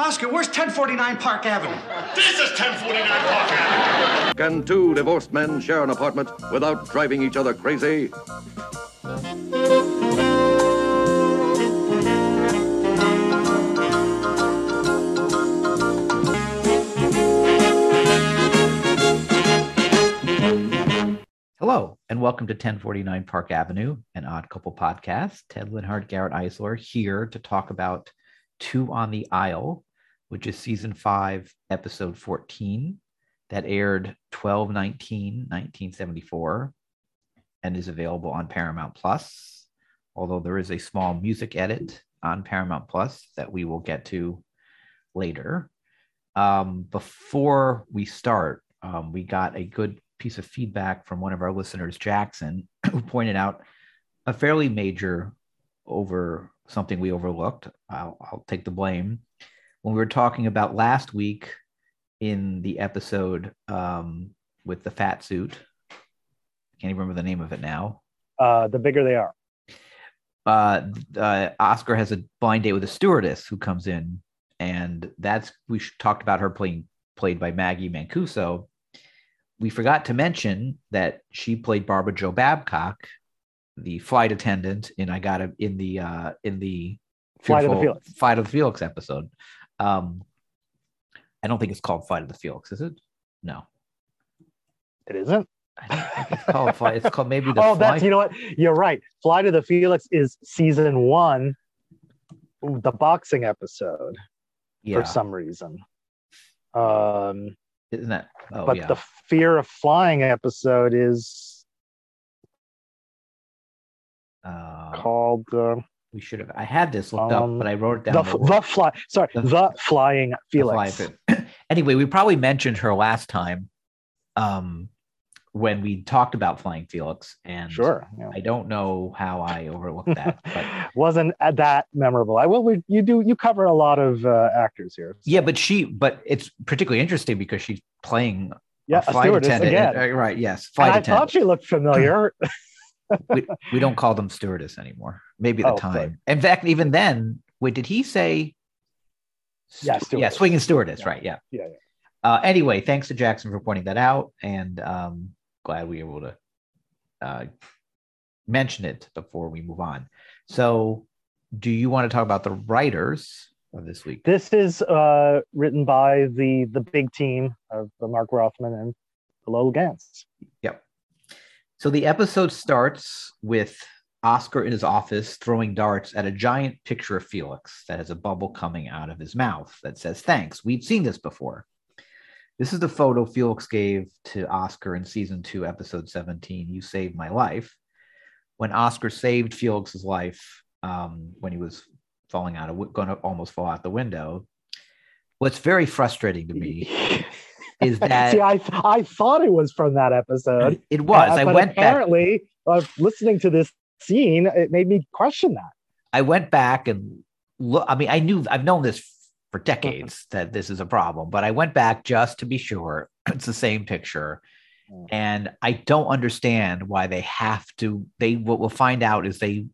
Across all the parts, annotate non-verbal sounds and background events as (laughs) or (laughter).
Oscar, where's 1049 Park Avenue? This is 1049 Park Avenue. Can two divorced men share an apartment without driving each other crazy? Hello, and welcome to 1049 Park Avenue, an odd couple podcast. Ted Linhart, Garrett Eisler here to talk about Two on the Aisle, which is season five, episode 14, that aired 12 19 1974 and is available on Paramount Plus. Although there is a small music edit on Paramount Plus that we will get to later. Um, before we start, um, we got a good piece of feedback from one of our listeners, Jackson, (clears throat) who pointed out a fairly major over something we overlooked. I'll, I'll take the blame. When we were talking about last week in the episode um, with the fat suit, I can't even remember the name of it now. Uh, the bigger they are. Uh, uh, Oscar has a blind date with a stewardess who comes in, and that's we talked about her playing played by Maggie Mancuso we forgot to mention that she played Barbara Joe Babcock, the flight attendant in I got it in the uh in the Flight of the Felix. Flight of the Felix episode. Um I don't think it's called Flight of the Felix, is it? No. It isn't. I don't think it's called Flight. It's called maybe the (laughs) oh, Flight. that's you know what? You're right. Fly to the Felix is season one, the boxing episode yeah. for some reason. Um, Isn't that oh but yeah. the fear of flying episode is uh, called uh, we should have I had this looked up, Um, but I wrote it the, down. the fly. Sorry, The- the, flying The Felix. Fly- (coughs) anyway, we probably mentioned her last time um, when we talked about Flying Felix, and Sure. yeah. I don't know how I overlooked that, (laughs) but Wasn't that memorable. I will. We, you do. You cover a lot of uh, actors here. so- yeah, but she, but it's particularly interesting because she's playing yeah. a flight attendant, again. uh, right? Yes, And flight I attendant. thought she looked familiar. (clears throat) (laughs) we, we don't call them stewardess anymore. Maybe at the Oh, time. In fact, even then, wait, did he say? Yeah, yeah, stewardess. swinging stewardess, Yeah. right? Yeah. yeah, yeah. Uh, anyway, thanks to Jackson for pointing that out, and um, glad we were able to uh, mention it before we move on. So, do you want to talk about the writers of this week? This is uh, written by the the big team of the Mark Rothman and the Lowell Ganz. Yep. So the episode starts with Oscar in his office throwing darts at a giant picture of Felix that has a bubble coming out of his mouth that says, Thanks, we've seen this before. This is the photo Felix gave to Oscar in season two, episode 17, You Saved My Life. When Oscar saved Felix's life um, when he was falling out of, going to almost fall out the window. What's very frustrating to me (laughs) is (laughs) that See, I I thought it was from that episode. it was. uh, I but went back. apparently, uh, listening to this scene, it made me question that. I went back and look. I mean, I knew I've known this for decades that this is a problem, but I went back just to be sure (clears throat) it's the same picture. Mm. And I don't understand why they have to. They what we'll find out is they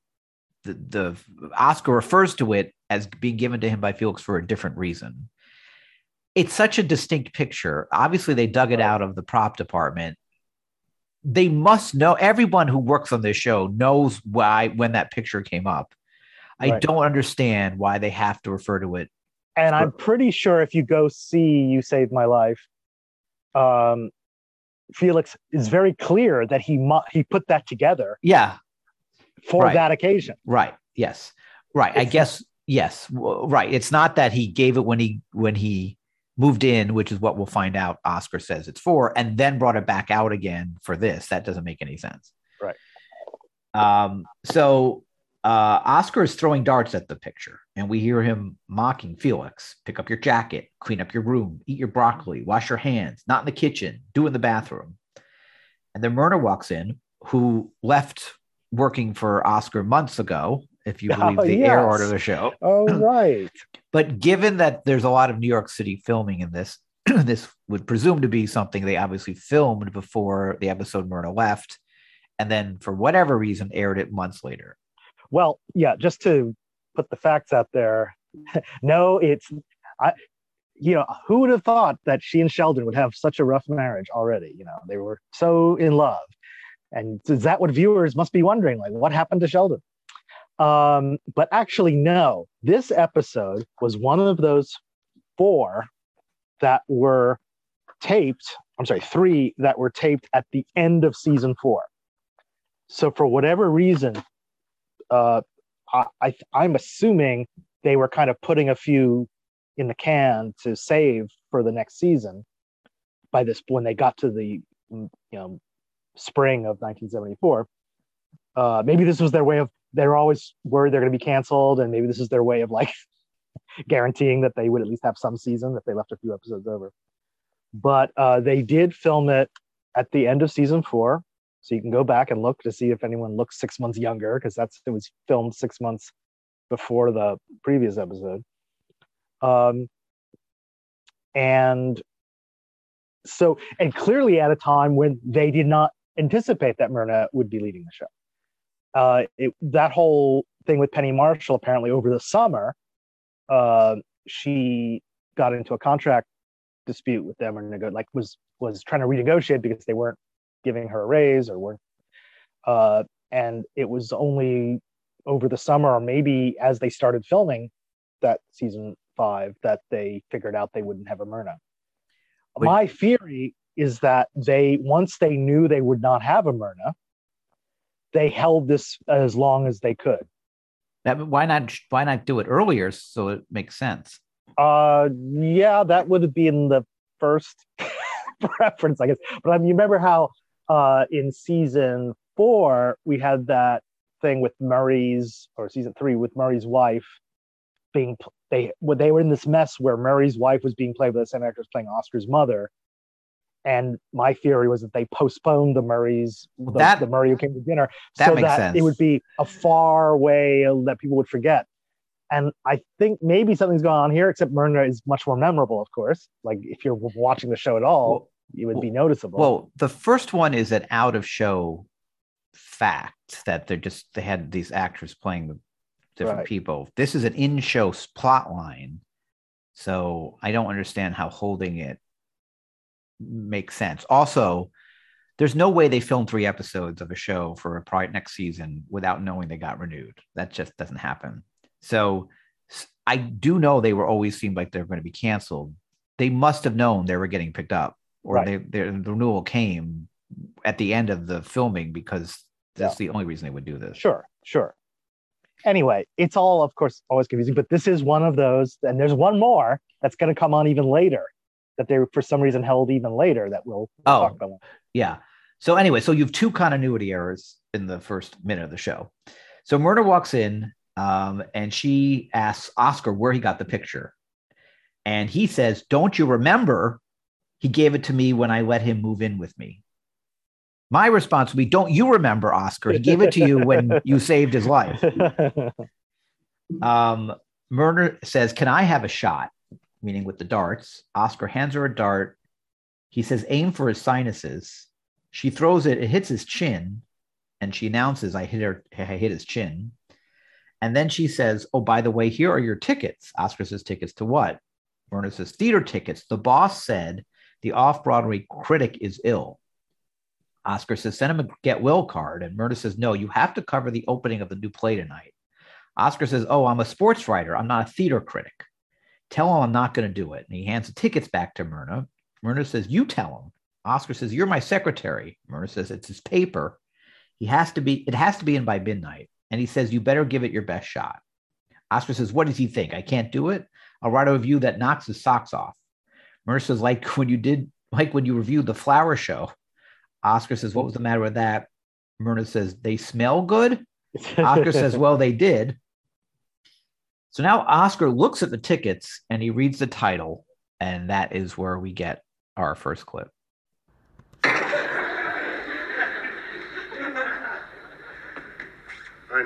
the, the Oscar refers to it as being given to him by Felix for a different reason. It's such a distinct picture. Obviously, they dug it out of the prop department. They must know. Everyone who works on this show knows why when that picture came up. I Right. don't understand why they have to refer to it. And I'm pretty sure if you go see "You Saved My Life," um, Felix is very clear that he mu- he put that together Yeah, for Right. that occasion. right. Yes, right. I guess yes. Right. It's not that he gave it when he when he moved in, which is what we'll find out. Oscar says it's for, and then brought it back out again for this. That doesn't make any sense. Right. Um. So. Uh, Oscar is throwing darts at the picture, and we hear him mocking Felix. Pick up your jacket, clean up your room, eat your broccoli, wash your hands, not in the kitchen, do in the bathroom. And then Myrna walks in, who left working for Oscar months ago, if you (laughs) believe Oh, the air yes. order of the show. Oh right. (clears throat) But given that there's a lot of New York City filming in this, (clears throat) this would presume to be something they obviously filmed before the episode Myrna left, and then for whatever reason aired it months later. Well, yeah, just to put the facts out there. (laughs) no, it's I, you know, who would have thought that she and Sheldon would have such a rough marriage already? You know, they were so in love. And is that what viewers must be wondering? Like, what happened to Sheldon? Um, but actually, no. This episode was one of those four that were taped. I'm sorry, three that were taped at the end of season four. So for whatever reason, uh, I, I I'm assuming they were kind of putting a few in the can to save for the next season. By this, when they got to the you know spring of 1974, uh, maybe this was their way of. They're always worried they're going to be canceled, and maybe this is their way of like (laughs) guaranteeing that they would at least have some season if they left a few episodes over. But uh, they did film it at the end of season four, so you can go back and look to see if anyone looks six months younger because that's it was filmed six months before the previous episode. Um, and so, and clearly at a time when they did not anticipate that Myrna would be leading the show. Uh, it, that whole thing with Penny Marshall, apparently over the summer, uh, she got into a contract dispute with them or nego- like was was trying to renegotiate because they weren't giving her a raise or weren't. Uh, and it was only over the summer or maybe as they started filming that season five that they figured out they wouldn't have a Myrna. Wait. My theory is that they once they knew they would not have a Myrna, they held this as long as they could. That why not why not do it earlier so it makes sense? Uh, yeah, that would have been the first (laughs) preference, I guess. But I mean, you remember how uh, in season four we had that thing with Murray's, or season three with Murray's wife being they they were in this mess where Murray's wife was being played by the same actress playing Oscar's mother. And my theory was that they postponed the Murray's, the, that- the Murray who came to dinner, that so makes that sense. it would be a far way that people would forget. And I think maybe something's going on here, except Myrna is much more memorable, of course. Like if you're watching the show at all, Well- it would be noticeable. Well, the first one is an out of show fact that they're just they had these actors playing different Right. people. This is an in show plot line. So I don't understand how holding it makes sense. Also, there's no way they filmed three episodes of a show for a probably next season without knowing they got renewed. That just doesn't happen. So I do know they were always seemed like they're going to be canceled. They must have known they were getting picked up, or Right. they their the renewal came at the end of the filming because that's the only reason they would do this. sure, sure. Anyway, it's all, of course, always confusing, but this is one of those, and there's one more that's going to come on even later that they, for some reason, held even later that we'll, we'll Oh. talk about. Yeah. So anyway, so you have two continuity errors in the first minute of the show. So Myrna walks in um, and she asks Oscar where he got the picture. And he says, Don't you remember? He gave it to me when I let him move in with me. My response would be, Don't you remember, Oscar? He gave it to you when (laughs) you saved his life. (laughs) Um, Myrna says, Can I have a shot? Meaning with the darts. Oscar hands her a dart. He says, Aim for his sinuses. She throws it, it hits his chin, and she announces, I hit her, I hit his chin. And then she says, Oh, by the way, here are your tickets. Oscar says, Tickets to what? Myrna says, Theater tickets. The boss said the off Broadway critic is ill. Oscar says, Send him a get well card. And Myrna says, No, you have to cover the opening of the new play tonight. Oscar says, Oh, I'm a sports writer. I'm not a theater critic. Tell him I'm not going to do it. And he hands the tickets back to Myrna. Myrna says, You tell him. Oscar says, You're my secretary. Myrna says, It's his paper. He has to be, it has to be in by midnight. And he says, You better give it your best shot. Oscar says, What does he think? I can't do it? I'll write a review that knocks his socks off. Myrna says, Like when you did, like when you reviewed the flower show. Oscar says, What was the matter with that? Myrna says, They smell good. Oscar says, Well, they did. So now Oscar looks at the tickets and he reads the title, and that is where we get our first clip. I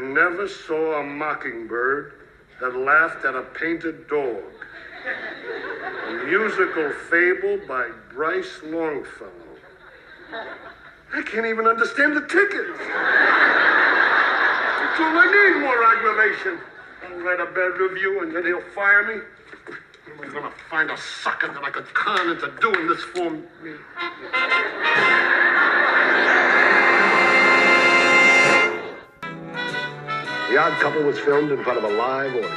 never saw a mockingbird that laughed at a painted dog. A musical fable by Bryce Longfellow. I can't even understand the tickets. That's all I need, more aggravation. I'll write a bad review and then he'll fire me. I'm gonna find a sucker that I could con into doing this for me. The Odd Couple was filmed in front of a live audience.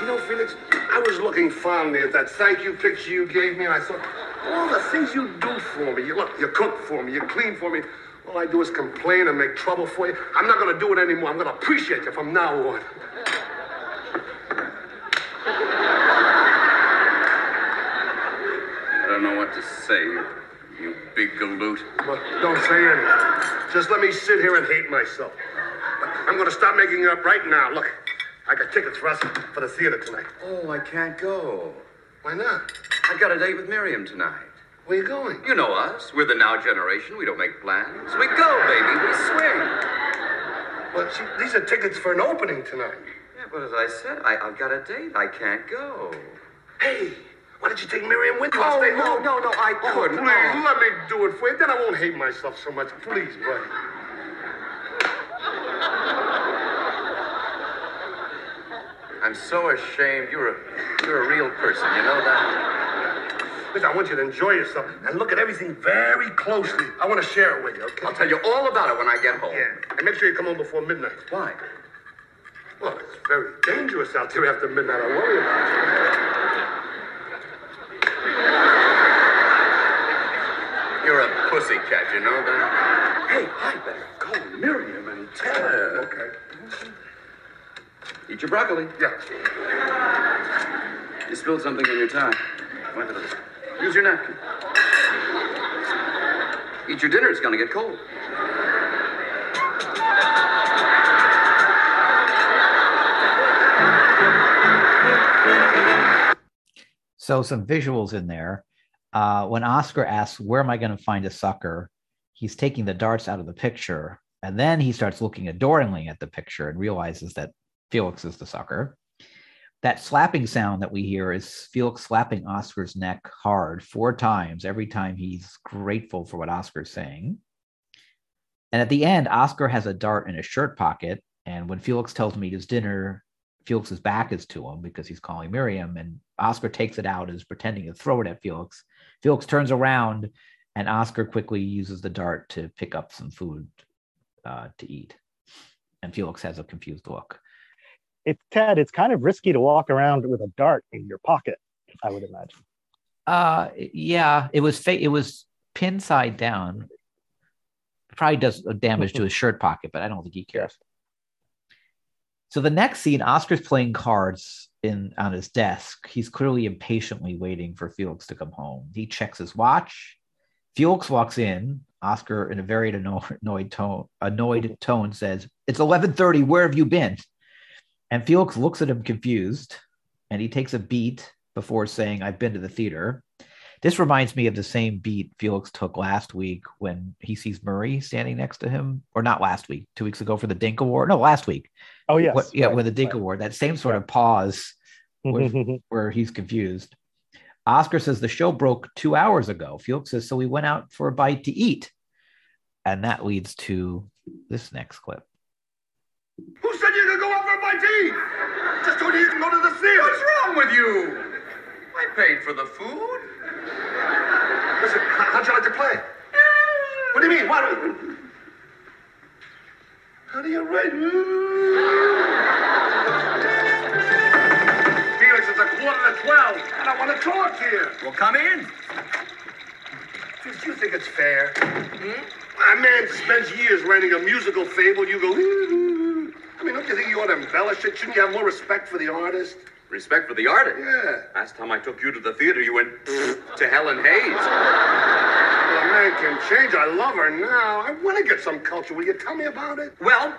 You know, Felix, I was looking fondly at that thank you picture you gave me, and I thought, all the things you do for me. You look, you cook for me, you clean for me. All I do is complain and make trouble for you. I'm not gonna do it anymore. I'm gonna appreciate you from now on. I don't know what to say, you, you big galoot. Well, don't say anything. Just let me sit here and hate myself. I'm gonna stop making it up right now. Look, I got tickets for us for the theater tonight. Oh, I can't go. Why not? I've got a date with Miriam tonight. Where are you going? You know us. We're the now generation. We don't make plans. We go, baby. We swing. Well, see, these are tickets for an opening tonight. Yeah, but as I said, I, I've got a date. I can't go. Hey, why don't you take Miriam with you? Oh, stay no, home. no, no, I Oh, couldn't. please, Oh. let me do it for you. Then I won't hate myself so much. Please, buddy. I'm so ashamed. You're a, you're a real person. You know that? Listen, I want you to enjoy yourself and look at everything very closely. I want to share it with you, okay? I'll tell you all about it when I get home. Yeah. And make sure you come home before midnight. Why? Well, it's very dangerous out there after midnight. I worry about you. You're a pussy cat, You know that? Hey, I better call Miriam and tell her. Uh. Okay. Eat your broccoli. Yeah. You spilled something on your tie. Wipe it up. Use your napkin. Eat your dinner. It's gonna get cold. So some visuals in there. Uh, when Oscar asks, "Where am I going to find a sucker?" He's taking the darts out of the picture, and then he starts looking adoringly at the picture and realizes that Felix is the sucker. That slapping sound that we hear is Felix slapping Oscar's neck hard four times every time he's grateful for what Oscar's saying. And at the end, Oscar has a dart in his shirt pocket. And when Felix tells him he eats dinner, Felix's back is to him because he's calling Miriam, and Oscar takes it out and is pretending to throw it at Felix. Felix turns around, and Oscar quickly uses the dart to pick up some food uh, to eat. And Felix has a confused look. It's Ted. It's kind of risky to walk around with a dart in your pocket. I would imagine. Uh, yeah, it was fa- it was pin side down. Probably does damage to his (laughs) shirt pocket, but I don't think he cares. So the next scene, Oscar's playing cards in on his desk. He's clearly impatiently waiting for Felix to come home. He checks his watch. Felix walks in. Oscar, in a very annoyed tone, annoyed tone, says, "It's 11:30. Where have you been?" And Felix looks at him confused, and he takes a beat before saying, "I've been to the theater." This reminds me of the same beat Felix took last week when he sees Murray standing next to him, or not last week, two weeks ago for the Dink Award. No, last week. Oh yes. What- yeah, right, with the Dink right. Award, that same sort of pause where, (laughs) where he's confused. Oscar says the show broke two hours ago. Felix says, so we went out for a bite to eat. And that leads to this next clip. Who said you could go out for a bite to eat? Just told you you can go to the theater. What's wrong with you? I paid for the food. Listen, how'd you like to play? What do you mean? Why do you... How do you write? Felix, it's a quarter to twelve, and I want to talk to you. Well, come in. Do you think it's fair? Hmm? A man spends years writing a musical fable. You go. I mean, don't you think you ought to embellish it? Shouldn't you have more respect for the artist? Respect for the artist. Yeah. Last time I took you to the theater, you went (laughs) to Helen Hayes. Well, a man can change. I love her now. I want to get some culture. Will you tell me about it? Well,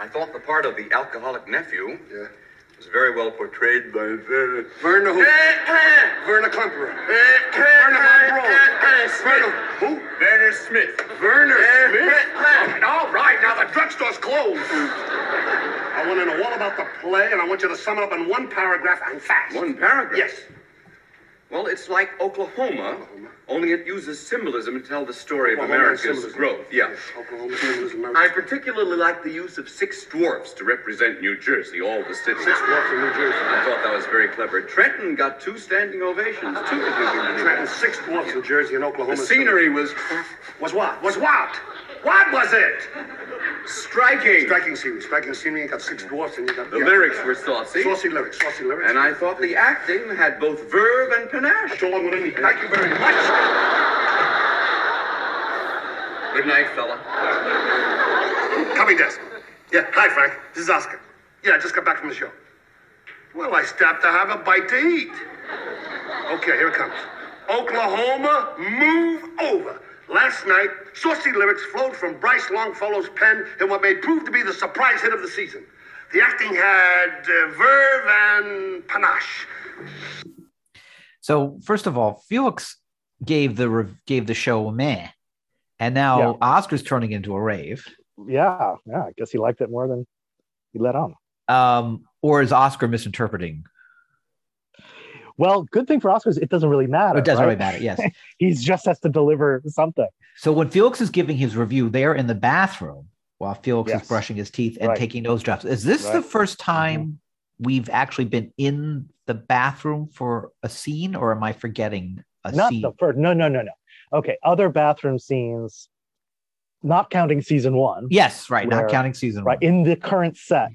I thought the part of the alcoholic nephew Yeah. Was very well portrayed by Werner. Verna who? Verna Klemperer. Von Braun. Who? Werner Smith. Werner Smith. All right, now the drugstore's closed. I want to know all about the play, and I want you to sum it up in one paragraph and fast. One paragraph. Yes. Well, it's like Oklahoma, only it uses symbolism to tell the story of Oklahoma America's growth. Yeah. Oklahoma symbolism. I particularly like the use of six dwarfs to represent New Jersey, all the cities. Six dwarfs in New Jersey. I thought that was very clever. Trenton got two standing ovations, too. if you can Trenton, six dwarfs in Jersey and Oklahoma. The scenery was was what? Was what? What was it? striking. Striking scenery. Striking scenery. You got six dwarfs and you got The yeah. lyrics were saucy. Saucy lyrics. Saucy lyrics. And I thought the acting had both verve and panache. That's all I'm gonna need. Thank you very much. Good night, fella. Copy desk. Yeah. Hi, Frank. This is Oscar. Yeah, I just got back from the show. Well, I stopped to have a bite to eat. Okay, here it comes. Oklahoma, move over. Last night, saucy lyrics flowed from Bryce Longfellow's pen in what may prove to be the surprise hit of the season. The acting had uh, verve and panache. So first of all, Felix gave the rev- gave the show a meh, and now Yeah. Oscar's turning into a rave. Yeah, yeah. I guess he liked it more than he let on. Um, or is Oscar misinterpreting? Well, good thing for Oscars, it doesn't really matter. It doesn't right? really matter. Yes. (laughs) he just has to deliver something. So when Felix is giving his review, they're in the bathroom while Felix Yes. is brushing his teeth and Right. taking nose drops. Is this the Right. Mm-hmm. first time we've actually been in the bathroom for a scene, or am I forgetting a Not scene? the first. No, no, no, no. Okay, other bathroom scenes, not counting season one. Yes, right. Where- not counting season right one. Right in the current set.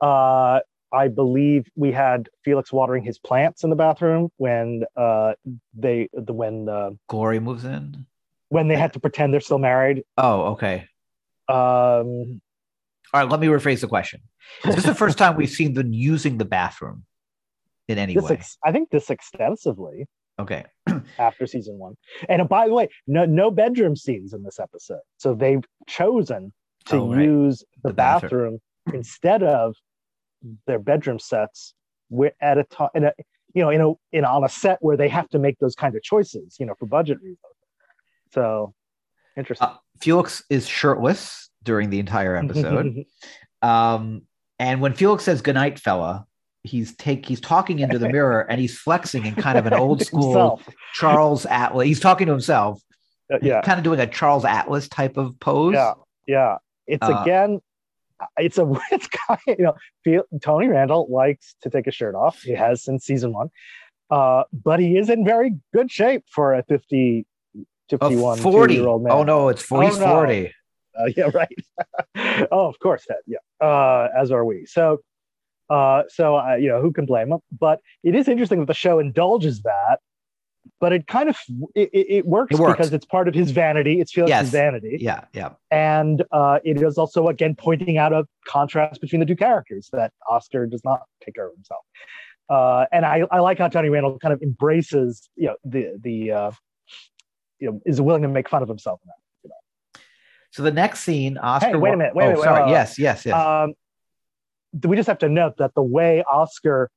Uh, I believe we had Felix watering his plants in the bathroom when uh, they the when uh, Glory moves in. when they had to pretend they're still married. Oh, okay. Um, All right. Let me rephrase the question. Is this the first time we've seen them using the bathroom in any this way? ex- I think this extensively okay. (clears throat) after season one. And uh, by the way, no no bedroom scenes in this episode. So they've chosen to Oh, right. use the, The bathroom. bathroom, instead of their bedroom sets. We're at a time, in a, you know, in a in on a set where they have to make those kind of choices, you know, for budget reasons. So interesting. Uh, Felix is shirtless during the entire episode. (laughs) um, and when Felix says "goodnight, fella," he's take he's talking into the (laughs) mirror and he's flexing in kind of an old (laughs) school Charles Atlas. He's talking to himself, Uh, yeah, kind of doing a Charles Atlas type of pose. yeah, yeah. It's Uh, again, it's a (laughs) it's kind of, you know, feel, Tony Randall likes to take his shirt off. He has since season one, uh, but he is in very good shape for a 50, 51, 40 year old man. Oh no, it's 40, Oh, no. 40. Uh, yeah, (laughs) right. oh, of course, that Yeah, uh, as are we. So, uh, so uh, you know, who can blame him? But it is interesting that the show indulges that, but it kind of it, it works, It works. because it's part of his vanity. It's Felix's Yes. vanity, Yeah, yeah. and uh, it is also again pointing out a contrast between the two characters that Oscar does not take care of himself. Uh, and I, I like how Tony Randall kind of embraces, you know, the the uh, you know is willing to make fun of himself. In that. So the next scene, Oscar. wait a minute, wait oh, wait, sorry. wait, wait. yes, yes, yes. Um, we just have to note that the way Oscar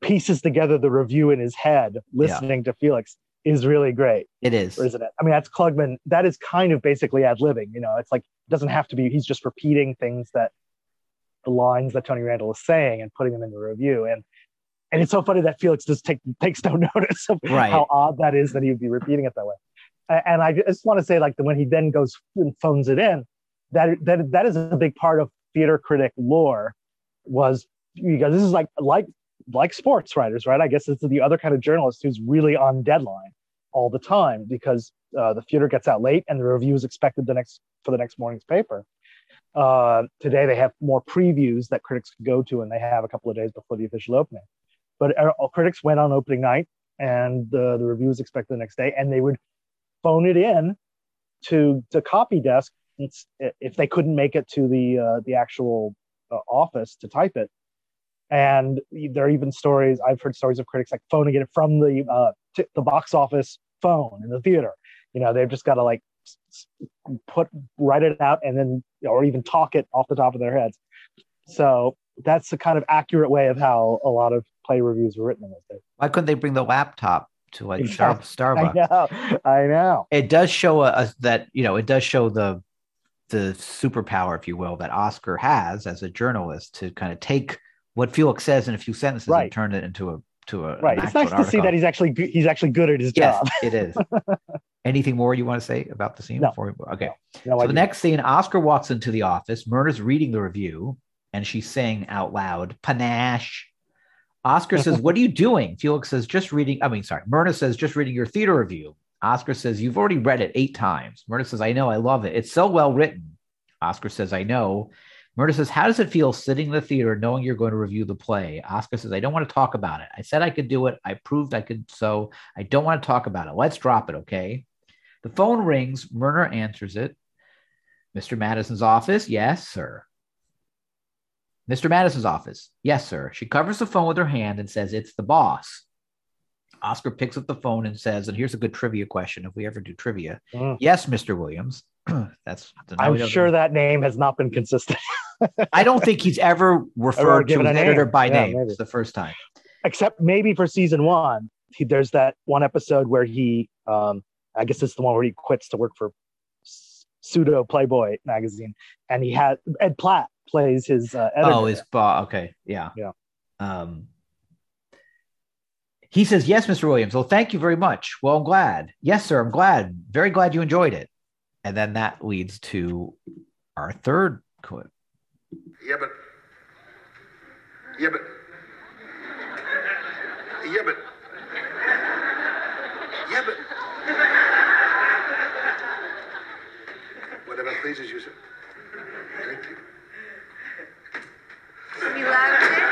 pieces together the review in his head, listening to Felix, is really great, it is. isn't it? I mean, that's Klugman. That is kind of basically ad libbing. You know, it's like it doesn't have to be. He's just repeating things that the lines that Tony Randall is saying and putting them in the review. And and it's so funny that Felix just take, takes no (laughs) notice of Right. how odd that is that he would be repeating it that way. And I just want to say, like, that when he then goes and phones it in, that that that is a big part of theater critic lore. Was you guys? This is like like like sports writers, right? I guess is the other kind of journalist who's really on deadline all the time because uh, the theater gets out late and the review is expected the next for the next morning's paper. Uh, today they have more previews that critics can go to, and they have a couple of days before the official opening. But uh, critics went on opening night, and the the review was expected the next day, and they would phone it in to the copy desk it's- if they couldn't make it to the uh, the actual uh, office to type it. And there are even stories I've heard stories of critics like phoning it from the uh, t- the box office phone in the theater. You know, they've just got to like put write it out and then or even talk it off the top of their heads. So that's the kind of accurate way of how a lot of play reviews were written in those days. Why couldn't they bring the laptop to like (laughs) Star- Exactly. Starbucks? I know, I know. It does show a, a- that you know it does show the the superpower, if you will, that Oscar has as a journalist to kind of take what Felix says in a few sentences and Right. turn it into a to a right. It's nice to see that he's actually good- he's actually good at his yes, job. it is. (laughs) Anything more you want to say about the scene? No. Before we, okay. No, So I the next scene, Oscar walks into the office. Myrna's reading the review, and she's saying out loud, "Panache." Oscar says, "What are you doing?" Felix says, "Just reading." I mean, sorry. Myrna says, "Just reading your theater review." Oscar says, "You've already read it eight times." Myrna says, "I know. I love it. It's so well written." Oscar says, "I know." Myrna says, "How does it feel sitting in the theater knowing you're going to review the play?" Oscar says, "I don't want to talk about it. I said I could do it. I proved I could. So I don't want to talk about it. Let's drop it, okay?" The phone rings. Myrna answers it. Mr. Madison's office? Yes, sir. Mr. Madison's office? Yes, sir. She covers the phone with her hand and says, It's the boss. Oscar picks up the phone and says, and here's a good trivia question if we ever do trivia. Mm. Yes, Mr. Williams. (clears throat) That's I'm sure that name has not been consistent, (laughs) I don't think he's ever referred to an editor name. by Yeah, name. maybe. It's the first time. except maybe for season one. He, there's that one episode where he, um, I guess it's the one where he quits to work for pseudo Playboy magazine, and he had Ed Platt plays his uh, editor. Oh, his boss. Okay. Yeah. Yeah. Um, he says, Yes, Mr. Williams. Well, thank you very much. Well, I'm glad. Yes, sir. I'm glad. Very glad you enjoyed it. And then that leads to our third. Yeah, but. Yeah, but. Yeah, but. Yeah, but. Whatever pleases you, sir. Thank you. You loved it?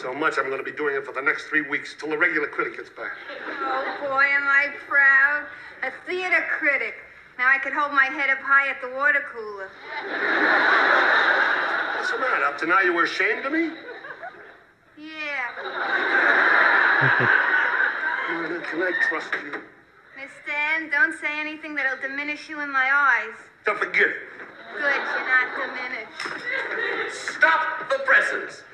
So much I'm going to be doing it for the next three weeks till the regular critic gets back. Oh boy, am I proud. A theater critic. Now I could hold my head up high at the water cooler. What's the matter? Up to now you were ashamed of me? Yeah. Myrna, (laughs) can I trust you? Miss Dan, don't say anything that'll diminish you in my eyes. Don't forget it. Good, you're not diminished. Stop the presses.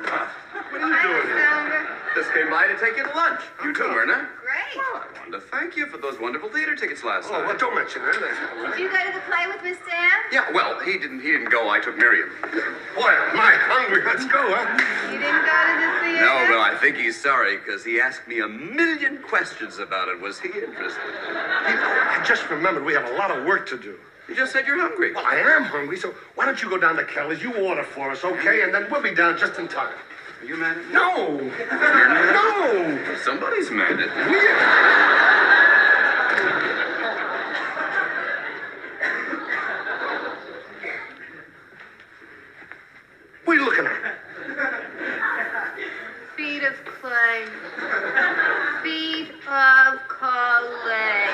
What are you Hi, doing here? Just came by to take you to lunch. You too, Myrna. Great. Well, I wanted to thank you for those wonderful theater tickets last Oh, night. well, don't mention that. Did you go to the play with Miss Dan? Yeah, well, he didn't. He didn't go. I took Miriam. Boy, am I hungry. Let's go, huh? You didn't go to the theater? No, but I think he's sorry because he asked me a million questions about it. Was he interested? I just remembered we have a lot of work to do. You just said you're hungry. Well, I am hungry, so why don't you go down to Kelly's? You order for us, okay? And then we'll be down just in time. Are you mad at me? No! You're not? No! Somebody's mad at me. Yeah. What are you looking at? Feet of clay. Feet of clay.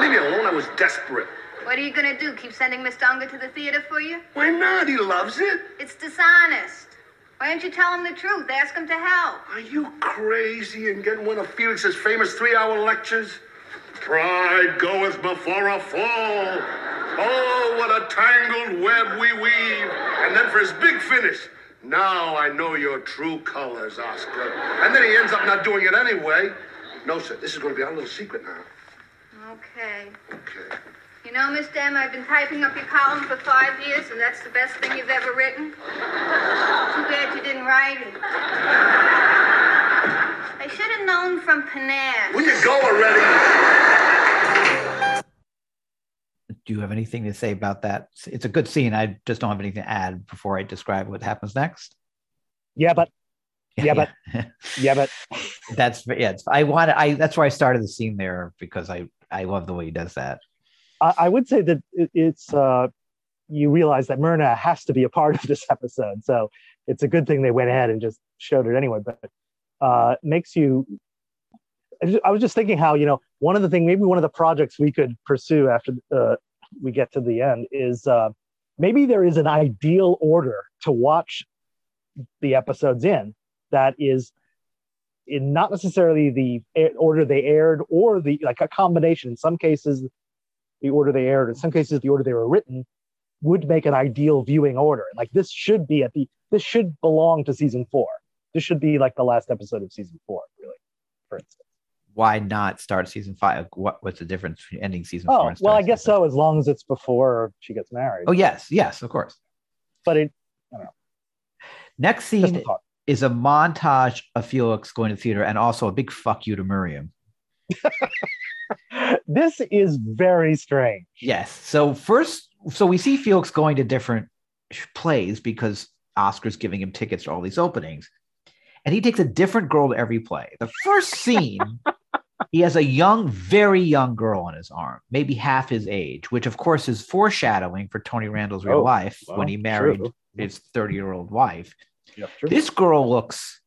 Leave me alone. I was desperate. What are you gonna do? Keep sending Miss Unger to the theater for you? Why not? He loves it. It's dishonest. Why don't you tell him the truth? Ask him to help. Are you crazy and getting one of Felix's famous three-hour lectures? Pride goeth before a fall. Oh, what a tangled web we weave. And then for his big finish. Now I know your true colors, Oscar. And then he ends up not doing it anyway. No, sir, this is going to be our little secret now. Okay. Okay. You know, Miss Dem, I've been typing up your column for five years, and that's the best thing you've ever written. Too bad you didn't write it. I should have known from Panache. Will you go already? Do you have anything to say about that? It's a good scene. I just don't have anything to add before I describe what happens next. Yeah, but Yeah, but- (laughs) yeah, but that's yeah. It's, I wanted. I that's why I started the scene there because I I love the way he does that. I, I would say that it, it's uh, you realize that Myrna has to be a part of this (laughs) episode, so it's a good thing they went ahead and just showed it anyway. But uh, makes you. I was just thinking how you know one of the things maybe one of the projects we could pursue after uh, we get to the end is uh, maybe there is an ideal order to watch the episodes in that is in not necessarily the order they aired or the like a combination in some cases the order they aired in some cases the order they were written would make an ideal viewing order like this should be at the this should belong to season four this should be like the last episode of season four really for instance Why not start season five? What what's the difference between ending season four? oh well i guess so as long as it's before she gets married? Oh yes, yes, of course. but it Next just a scene thought. is a montage of Felix going to theater and also a big fuck you to Miriam. (laughs) this is very strange. Yes. So first, so we see Felix going to different plays because Oscar's giving him tickets to all these openings, and he takes a different girl to every play. The first scene, (laughs) he has a young, very young girl on his arm, maybe half his age, which of course is foreshadowing for Tony Randall's real Oh, life well, when he married true. his 30 year old wife. Yep. This girl looks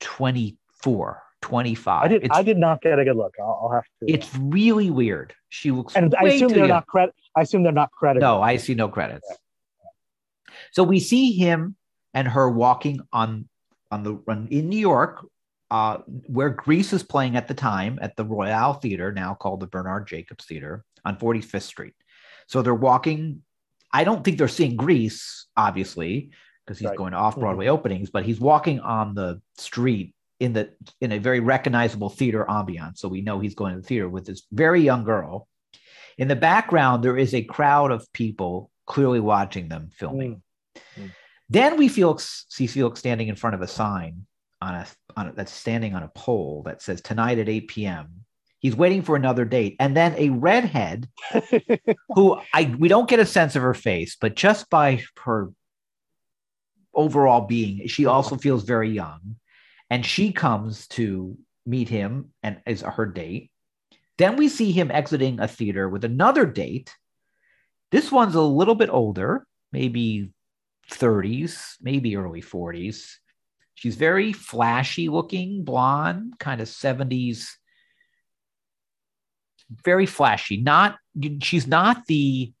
24, 25. I did. It's, I did not get a good look. I'll, I'll have to. it's really weird. She looks and I assume they're young. not credit. I assume they're not credited. No, I see no credits. So we see him and her walking on on the run in New York, uh, where Grease is playing at the time at the Royale Theater, now called the Bernard Jacobs Theater on 45th Street. So they're walking. I don't think they're seeing Grease, obviously, because he's Right. going to off Broadway openings, but he's walking on the street in the in a very recognizable theater ambiance. So we know he's going to the theater with this very young girl. In the background, there is a crowd of people clearly watching them filming. Mm. Then we feel see Felix standing in front of a sign on a, on a that's standing on a pole that says tonight at 8 p.m. He's waiting for another date. And then a redhead (laughs) who I we don't get a sense of her face, but just by her overall being, she also feels very young. And she comes to meet him and is her date. Then we see him exiting a theater with another date. This one's a little bit older, maybe 30s, maybe early 40s. She's very flashy looking, blonde, kind of 70s. Very flashy. Not she's not the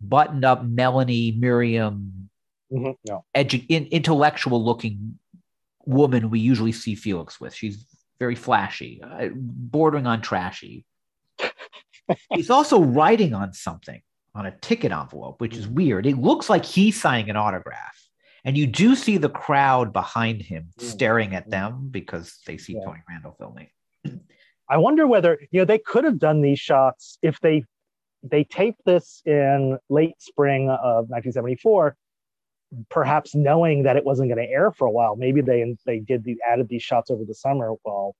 buttoned up Melanie Miriam Mhm, No. edu- in, intellectual looking woman we usually see Felix with. She's very flashy, uh, bordering on trashy. (laughs) He's also writing on something on a ticket envelope, which is weird. It looks like he's signing an autograph. And you do see the crowd behind him staring at them because they see Yeah. Tony Randall filming. I wonder whether you know they could have done these shots if they they taped this in late spring of 1974, perhaps knowing that it wasn't going to air for a while. Maybe they they did the added these shots over the summer while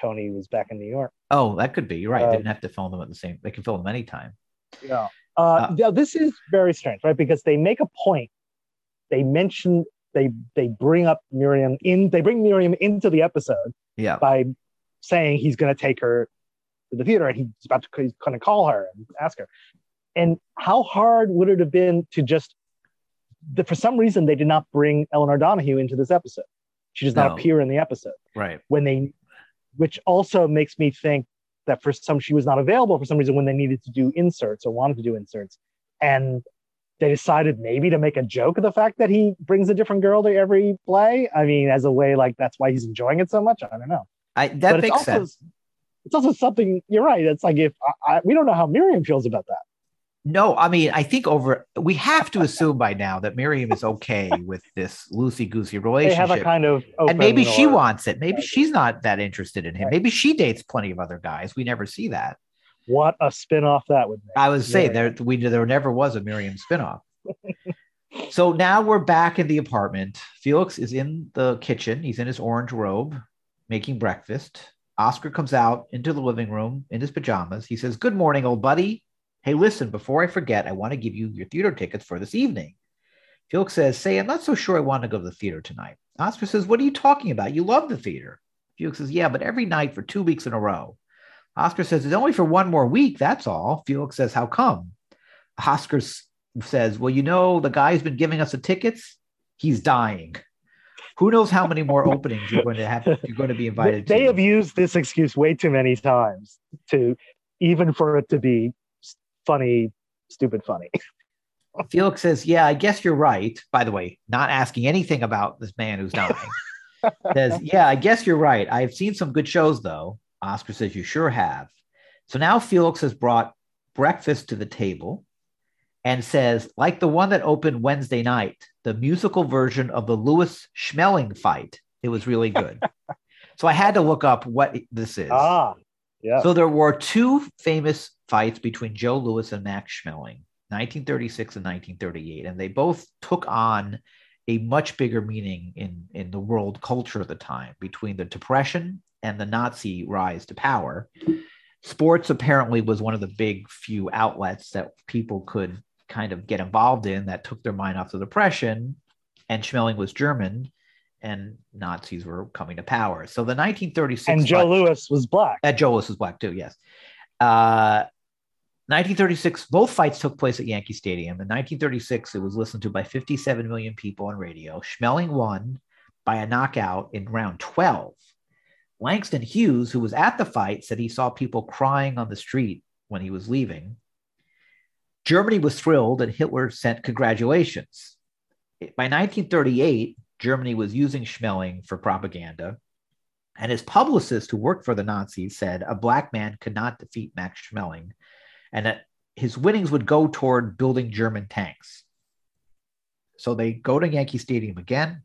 Tony was back in New York. Oh, that could be. You're right. Uh, they didn't have to film them at the same. They can film them anytime. Yeah. Uh, Uh, now this is very strange, right? Because they make a point. They mention they they bring up Miriam in. They bring Miriam into the episode Yeah. by saying he's going to take her to the theater and he's about to he's going to call her and ask her. And how hard would it have been to just for some reason they did not bring Elinor Donahue into this episode. She does not appear in the episode Right. when they, which also makes me think that for some she was not available for some reason when they needed to do inserts or wanted to do inserts, and they decided maybe to make a joke of the fact that he brings a different girl to every play. I mean, as a way like that's why he's enjoying it so much. I don't know. I, that But it's makes also, sense. It's also something. You're right. It's like if I, I, we don't know how Miriam feels about that. No, I mean, I think over we have to assume by now that Miriam is okay (laughs) with this loosey goosey relationship. They have a kind of and maybe she wants it. Maybe she's not that interested in him. Right. Maybe she dates plenty of other guys. We never see that. what a spin-off that would make. I would say Miriam. there we there never was a Miriam spinoff. so now we're back in the apartment. Felix is in the kitchen. He's in his orange robe making breakfast. Oscar comes out into the living room in his pajamas. He says, Good morning, old buddy. Hey, listen, before I forget, I want to give you your theater tickets for this evening. Felix says, Say, I'm not so sure I want to go to the theater tonight. Oscar says, What are you talking about? You love the theater. Felix says, Yeah, but every night for two weeks in a row. Oscar says, It's only for one more week. That's all. Felix says, How come? Oscar says, Well, you know, the guy who's been giving us the tickets, he's dying. Who knows how many more openings you're going to have? You're going to be invited they to. have used this excuse way too many times to, even for it to be funny, stupid funny. (laughs) Felix says, Yeah, I guess you're right. By the way, not asking anything about this man who's dying. (laughs) says, Yeah, I guess you're right. I've seen some good shows, though. Oscar says, You sure have. So now Felix has brought breakfast to the table and says, like the one that opened Wednesday night, the musical version of the Louis Schmeling fight. It was really good. (laughs) so I had to look up what this is. Ah, yeah. So there were two famous fights between Joe Louis and Max Schmeling, 1936 and 1938, and they both took on a much bigger meaning in in the world culture at the time between the depression and the nazi rise to power sports apparently was one of the big few outlets that people could kind of get involved in that took their mind off the depression and schmeling was german and nazis were coming to power so the 1936 And Joe fight- Louis was black. uh, Joe Louis was black too, yes. Uh, 1936, both fights took place at Yankee Stadium. In 1936, it was listened to by 57 million people on radio. Schmeling won by a knockout in round 12. Langston Hughes, who was at the fight, said he saw people crying on the street when he was leaving. Germany was thrilled, and Hitler sent congratulations. By 1938, Germany was using Schmeling for propaganda. And his publicist, who worked for the Nazis, said a black man could not defeat Max Schmeling, and that his winnings would go toward building German tanks. So they go to Yankee Stadium again.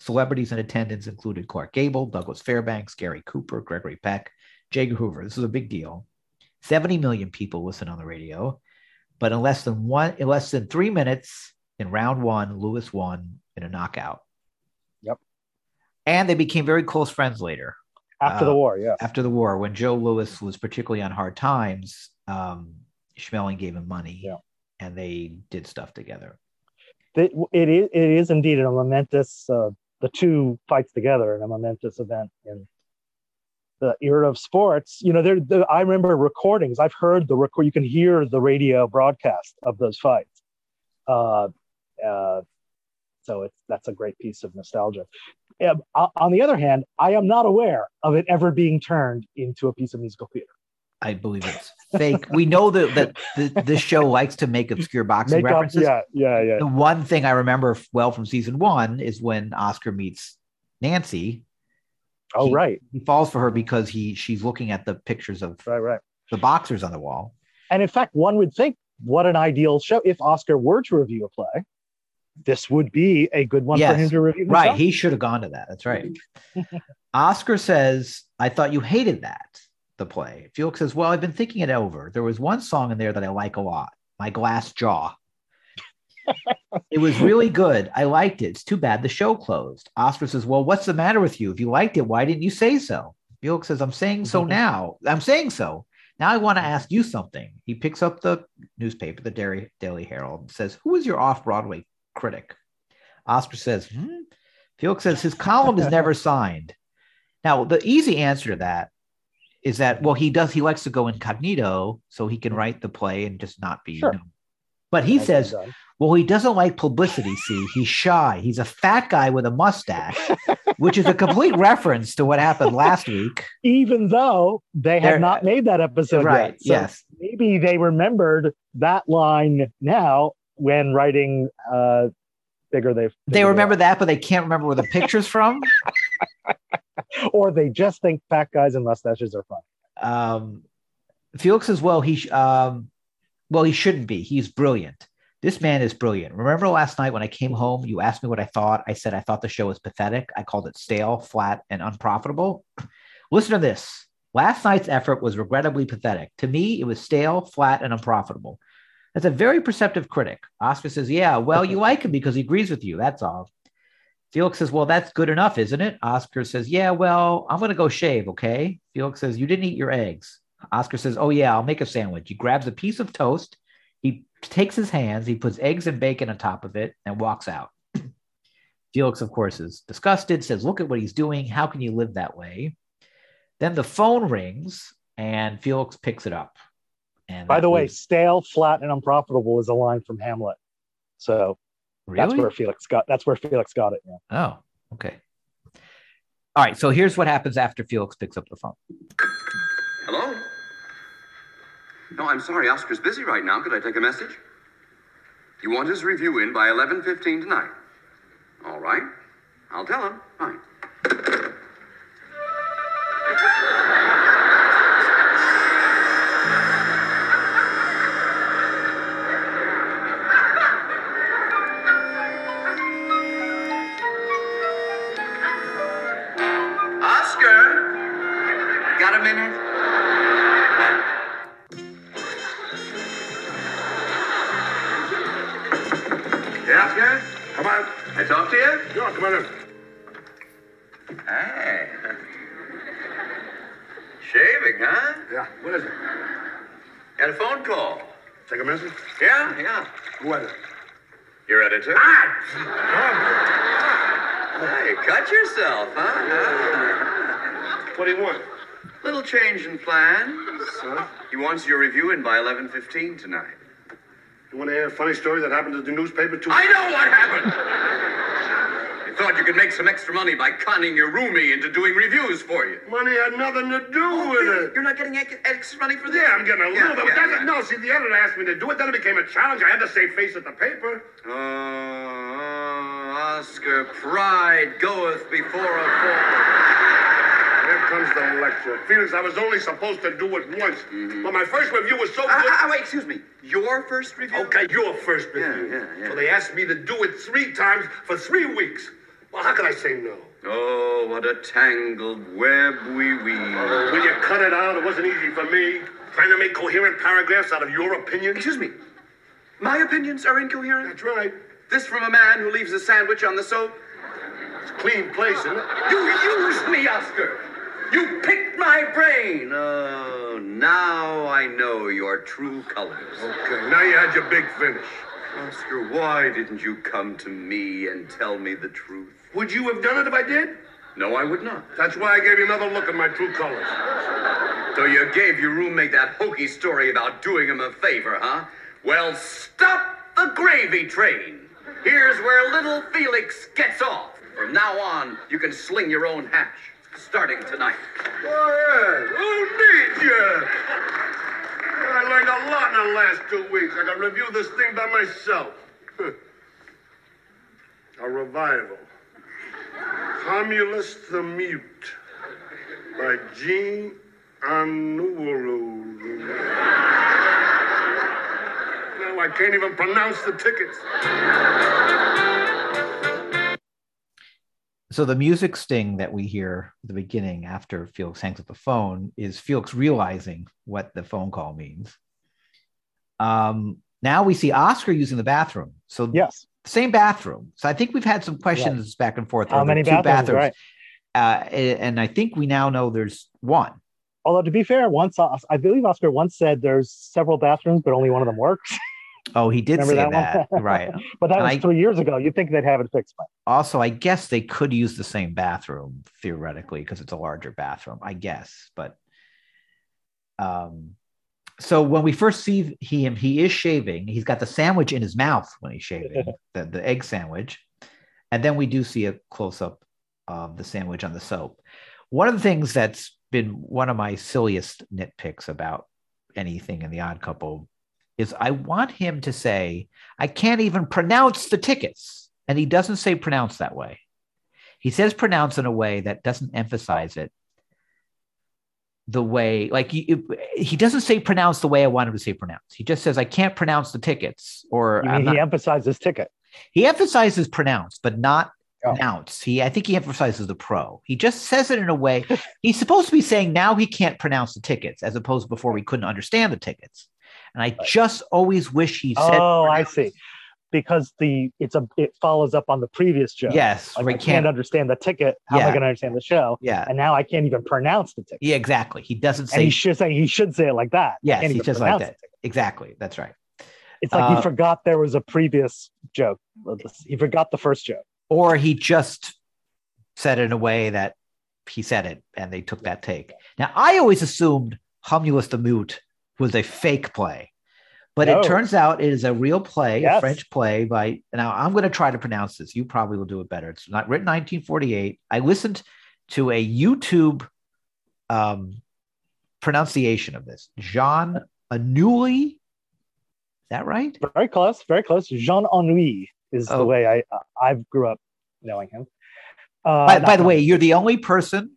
Celebrities in attendance included Clark Gable, Douglas Fairbanks, Gary Cooper, Gregory Peck, J. Hoover. This is a big deal. 70 million people listen on the radio, but in less than one, in less than three minutes in round one, Louis won in a knockout. Yep. And they became very close friends later After uh, the war, yeah. after the war, when Joe Louis was particularly on hard times, um, Schmeling gave him money, Yeah. and they did stuff together. It, it is it is indeed a momentous uh, the two fights together in a momentous event in the era of sports. You know, there the, I remember recordings. I've heard the record. You can hear the radio broadcast of those fights. Uh, uh, so it's that's a great piece of nostalgia. On the other hand, I am not aware of it ever being turned into a piece of musical theater. I believe it's fake. we know that that th- this show likes to make obscure boxing Make up, references. yeah, yeah, yeah. The one thing I remember well from season one is when Oscar meets Nancy. Oh, he- right, He falls for her because he she's looking at the pictures of right, right. the boxers on the wall. And in fact, one would think what an ideal show if Oscar were to review a play. This would be a good one Yes, for him to review. Himself. Right. He should have gone to that. That's right. (laughs) Oscar says, I thought you hated that, the play. Felix says, Well, I've been thinking it over. There was one song in there that I like a lot My Glass Jaw. (laughs) it was really good. I liked it. It's too bad the show closed. Oscar says, Well, what's the matter with you? If you liked it, why didn't you say so? Felix says, I'm saying so mm-hmm. now. I'm saying so. Now I want to ask you something. He picks up the newspaper, the Daily, Daily Herald, and says, Who is your off Broadway critic? Oscar says, hmm? Felix says his column is never (laughs) signed. Now, the easy answer to that is that, well, he does, he likes to go incognito so he can write the play and just not be Sure. known. But he Nicely says, well, he doesn't like publicity. See, he's shy. He's a fat guy with a mustache, which is a complete (laughs) reference to what happened last week. even though they They're- had not made that episode right. yet. So yes. maybe they remembered that line now when writing uh, bigger they They remember that, but they can't remember where the picture's from. (laughs) or they just think fat guys and mustaches are fun. um, Felix says, well, he, sh- um, well, he shouldn't be. He's brilliant. This man is brilliant. Remember last night when I came home, you asked me what I thought. I said I thought the show was pathetic. I called it stale, flat, and unprofitable. (clears throat) Listen to this. Last night's effort was regrettably pathetic. To me, it was stale, flat, and unprofitable. That's a very perceptive critic. Oscar says, Yeah, well, you like him because he agrees with you. That's all. Felix says, Well, that's good enough, isn't it? Oscar says, Yeah, well, I'm going to go shave, okay? Felix says, You didn't eat your eggs. Oscar says, Oh, yeah, I'll make a sandwich. He grabs a piece of toast. He takes his hands, he puts eggs and bacon on top of it, and walks out. (clears throat) Felix, of course, is disgusted, says, Look at what he's doing. How can you live that way? Then the phone rings, and Felix picks it up. And By that the way, was- stale, flat, and unprofitable is a line from Hamlet. So that's where Felix got that's where Felix got it. Yeah. Oh, okay. All right. So here's what happens after Felix picks up the phone. Hello? No, I'm sorry. Oscar's busy right now. Could I take a message? You want his review in by 11.15 tonight? All right. I'll tell him. Fine. Talk to you? Yeah, come on in. Hey. Shaving, huh? Yeah, what is it? Got a phone call. Take a message? Yeah, yeah. Who is it? Your editor? Ah! Hey, cut yourself, huh? What do you want? Little change in plans. Huh? He wants your review in by 11.15 tonight. You want to hear a funny story that happened to the newspaper too? I know what happened! Thought you could make some extra money by conning your roomie into doing reviews for you. Money had nothing to do with it. You're not getting extra money for this? Yeah, I'm getting a Yeah, little bit. yeah, but that's yeah. No, see, the editor asked me to do it. Then it became a challenge. I had to save face at the paper. Oh, oh, Oscar, pride goeth before a fall. Here comes the lecture. Felix, I was only supposed to do it once. But my first review was so good. Ah, ah, wait, excuse me. Your first review? Okay, your first review. Yeah, yeah, yeah. So they asked me to do it three times for three weeks. Well, how could I say no? Oh, what a tangled web we weave. Oh, will you cut it out? It wasn't easy for me. Trying to make coherent paragraphs out of your opinion. Excuse me. My opinions are incoherent? That's right. This from a man who leaves a sandwich on the soap? It's a clean place, isn't it? You used me, Oscar! You picked my brain! Oh, now I know your true colors. Okay, now you had your big finish. Oscar, why didn't you come to me and tell me the truth? Would you have done it if I did? No, I would not. That's why I gave you another look at my true colors. So you gave your roommate that hokey story about doing him a favor, huh? Well, stop the gravy train. Here's where little Felix gets off. From now on, you can sling your own hash, starting tonight. Go ahead. Who needs you? I learned a lot in the last two weeks. I can review this thing by myself. (laughs) a revival. Humulus the Mute by Jean Anouilh. No, I can't even pronounce the tickets. So the music sting that we hear at the beginning after Felix hangs up the phone is Felix realizing what the phone call means. Um, now we see Oscar using the bathroom. So Yes. Same bathroom. So I think we've had some questions back and forth. How many two bathrooms? Right. Uh, and I think we now know there's one. Although to be fair, once I believe Oscar once said there's several bathrooms, but only one of them works. (laughs) Oh, he did Remember say that that. (laughs) right. but that And was I- three years ago. You'd think they'd have it fixed by. Also, I guess they could use the same bathroom theoretically because it's a larger bathroom, I guess. But um, so when we first see him, he is shaving. He's got the sandwich in his mouth when he's shaving, (laughs) the, the egg sandwich. And then we do see a close up of the sandwich on the soap. One of the things that's been one of my silliest nitpicks about anything in the odd couple is I want him to say, I can't even pronounce the tickets. And he doesn't say pronounce that way. He says pronounce in a way that doesn't emphasize it the way, like he, he doesn't say pronounce the way I want him to say pronounce. He just says, I can't pronounce the tickets. Or mean not- he emphasizes ticket? he emphasizes pronounce, but not Oh. pronounce. He, I think he emphasizes the pro. He just says it in a way. (laughs) he's supposed to be saying now he can't pronounce the tickets, as opposed to before we couldn't understand the tickets. And I just always wish he said. Oh, I see. Because the it's a it follows up on the previous joke. Yes, Like we I can't can't. understand the ticket. How am Yeah. I going to understand the show? Yeah, And now I can't even pronounce the ticket. yeah, exactly. He doesn't and say he should say he should say it like that. Yes, he says like that. exactly. That's right. It's like Uh, he forgot there was a previous joke. He forgot the first joke. Or he just said it in a way that he said it, and they took that take. Now, I always assumed Humulus the Mute was a fake play, but No. it turns out it is a real play, a French play by. Now, I'm going to try to pronounce this. You probably will do it better. It's not written 1948. I listened to a YouTube um, pronunciation of this. Jean Anouilh. Is that right? Very close, very close. Jean Ennui is the Oh. way I I grew up knowing him. Uh, by, by the way, you're the only person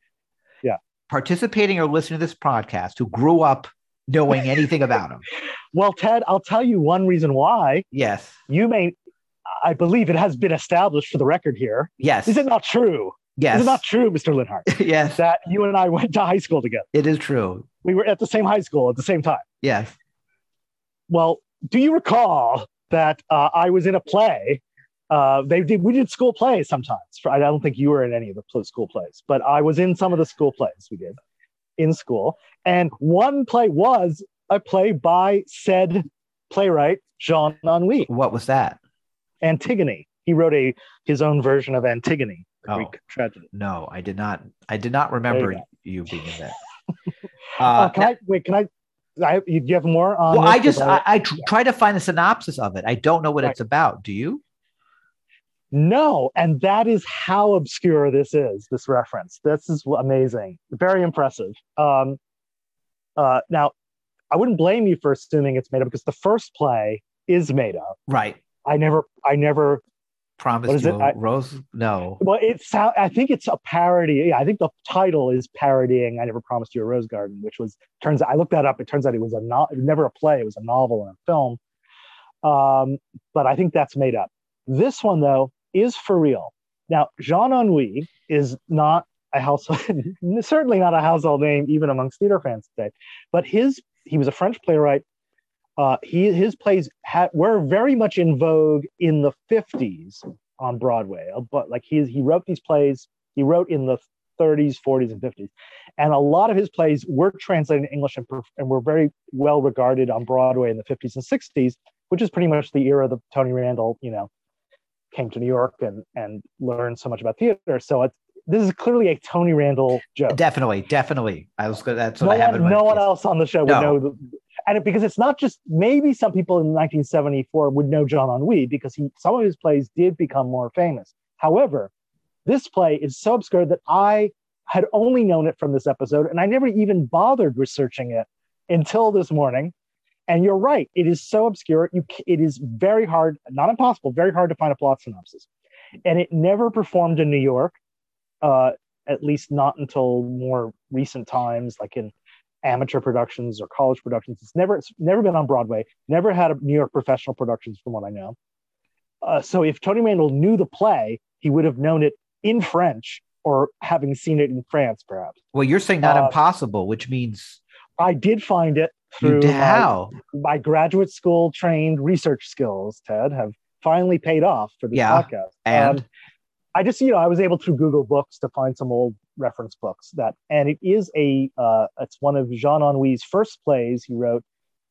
Yeah. participating or listening to this podcast who grew up knowing anything about him. (laughs) well, Ted, I'll tell you one reason why. Yes. You may, I believe it has been established for the record here. Yes. Is it not true? yes. Is it not true, Mr. Linhart, (laughs) yes. that you and I went to high school together? It is true. We were at the same high school at the same time. Yes. Well, do you recall that uh, I was in a play Uh, they did. We did school plays sometimes. For, I don't think you were in any of the school plays, but I was in some of the school plays we did in school. And one play was a play by said playwright Jean Ennui, What was that? Antigone. He wrote a his own version of Antigone, Oh. Greek tragedy. No, I did not. I did not remember go. you being in that. (laughs) Uh, Uh, can I wait? Can I? I you, do you have more on? well? I just I, I tr- try to find a synopsis of it. I don't know what Right. it's about. Do you? No, and that is how obscure this is. This reference. This is amazing. Very impressive. Um, uh, now, I wouldn't blame you for assuming it's made up because the first play is made up. Right. I never, I never. Promise is you? I- Rose. No. Well, it sound. I think it's a parody. Yeah, I think the title is parodying "I Never Promised You a Rose Garden," which was turns. Out I looked that up. It turns out it was a not never a play. It was a novel and a film. Um, but I think that's made up. This one though is for real. Now, Jean Ennui is not a household, (laughs) certainly not a household name even amongst theater fans today. But his he was a French playwright. Uh, he his plays had were very much in vogue in the 50s on Broadway. Uh, But like he he wrote these plays, he wrote in the 30s, 40s, and 50s, and a lot of his plays were translated in English and, and were very well regarded on Broadway in the 50s and 60s, which is pretty much the era that Tony Randall, you know, came to New York and and learned so much about theater. So it's this is clearly a Tony Randall joke Definitely, definitely. I was good. That's what no I have one, no one else on the show would know the, and it, because it's not just maybe some people in 1974 would know John Ennui because he some of his plays did become more famous. However, this play is so obscure that I had only known it from this episode, and I never even bothered researching it until this morning. And you're right; it is so obscure. You, it is very hard, not impossible, very hard to find a plot synopsis. And it never performed in New York, uh, at least not until more recent times, like in amateur productions or college productions. It's never it's never been on Broadway. Never had a New York professional productions, from what I know. Uh, so if Tony Randall knew the play, he would have known it in French or having seen it in France, perhaps. Well, you're saying not Uh, impossible, which means I did find it through did my, how? my graduate school trained research skills. Ted have finally paid off for this Yeah, podcast. And Um, I just, you know, I was able through Google Books to find some old reference books that, and it is a, uh, it's one of Jean Ennui's first plays he wrote,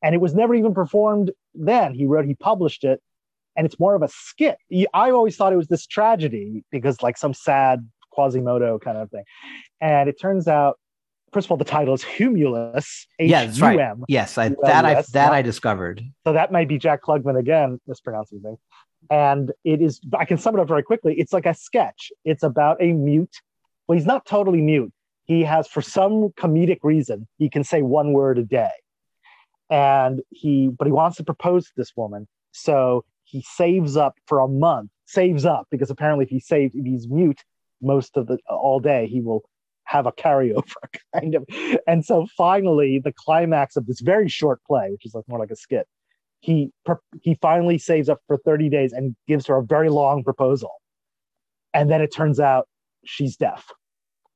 and it was never even performed then. He wrote, he published it, and it's more of a skit. I always thought it was this tragedy because, like, some sad Quasimodo kind of thing, and it turns out, first of all, the title is Humulus. yeah, that's right. H-U-M. Yes, I, that I that I discovered. So that might be Jack Klugman again, mispronouncing things. And it is, I can sum it up very quickly. It's like a sketch. It's about a mute. Well, he's not totally mute. He has, for some comedic reason, he can say one word a day. And he, but he wants to propose to this woman. So he saves up for a month, saves up because apparently if he saves, if he's mute most of the, all day, he will have a carryover (laughs) kind of. And so finally, the climax of this very short play, which is like more like a skit, he he finally saves up for 30 days and gives her a very long proposal and then it turns out she's deaf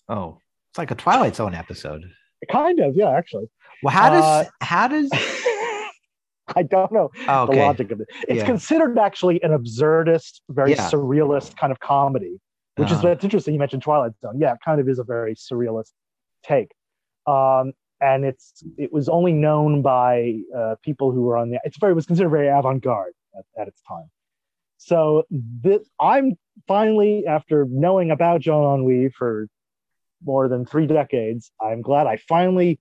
Oh, it's like a Twilight Zone episode. kind of yeah actually Well, how does Uh, how does (laughs) i don't know oh, the logic of it it's Yeah. considered actually an absurdist very Yeah. surrealist kind of comedy which is Uh-huh. that's interesting. You mentioned twilight zone. Yeah it kind of is a very surrealist take. Um and it's it was only known by uh, people who were on the it's very it was considered very avant-garde at, at its time. So this i'm finally after knowing about John Ennui for more than three decades i'm glad i finally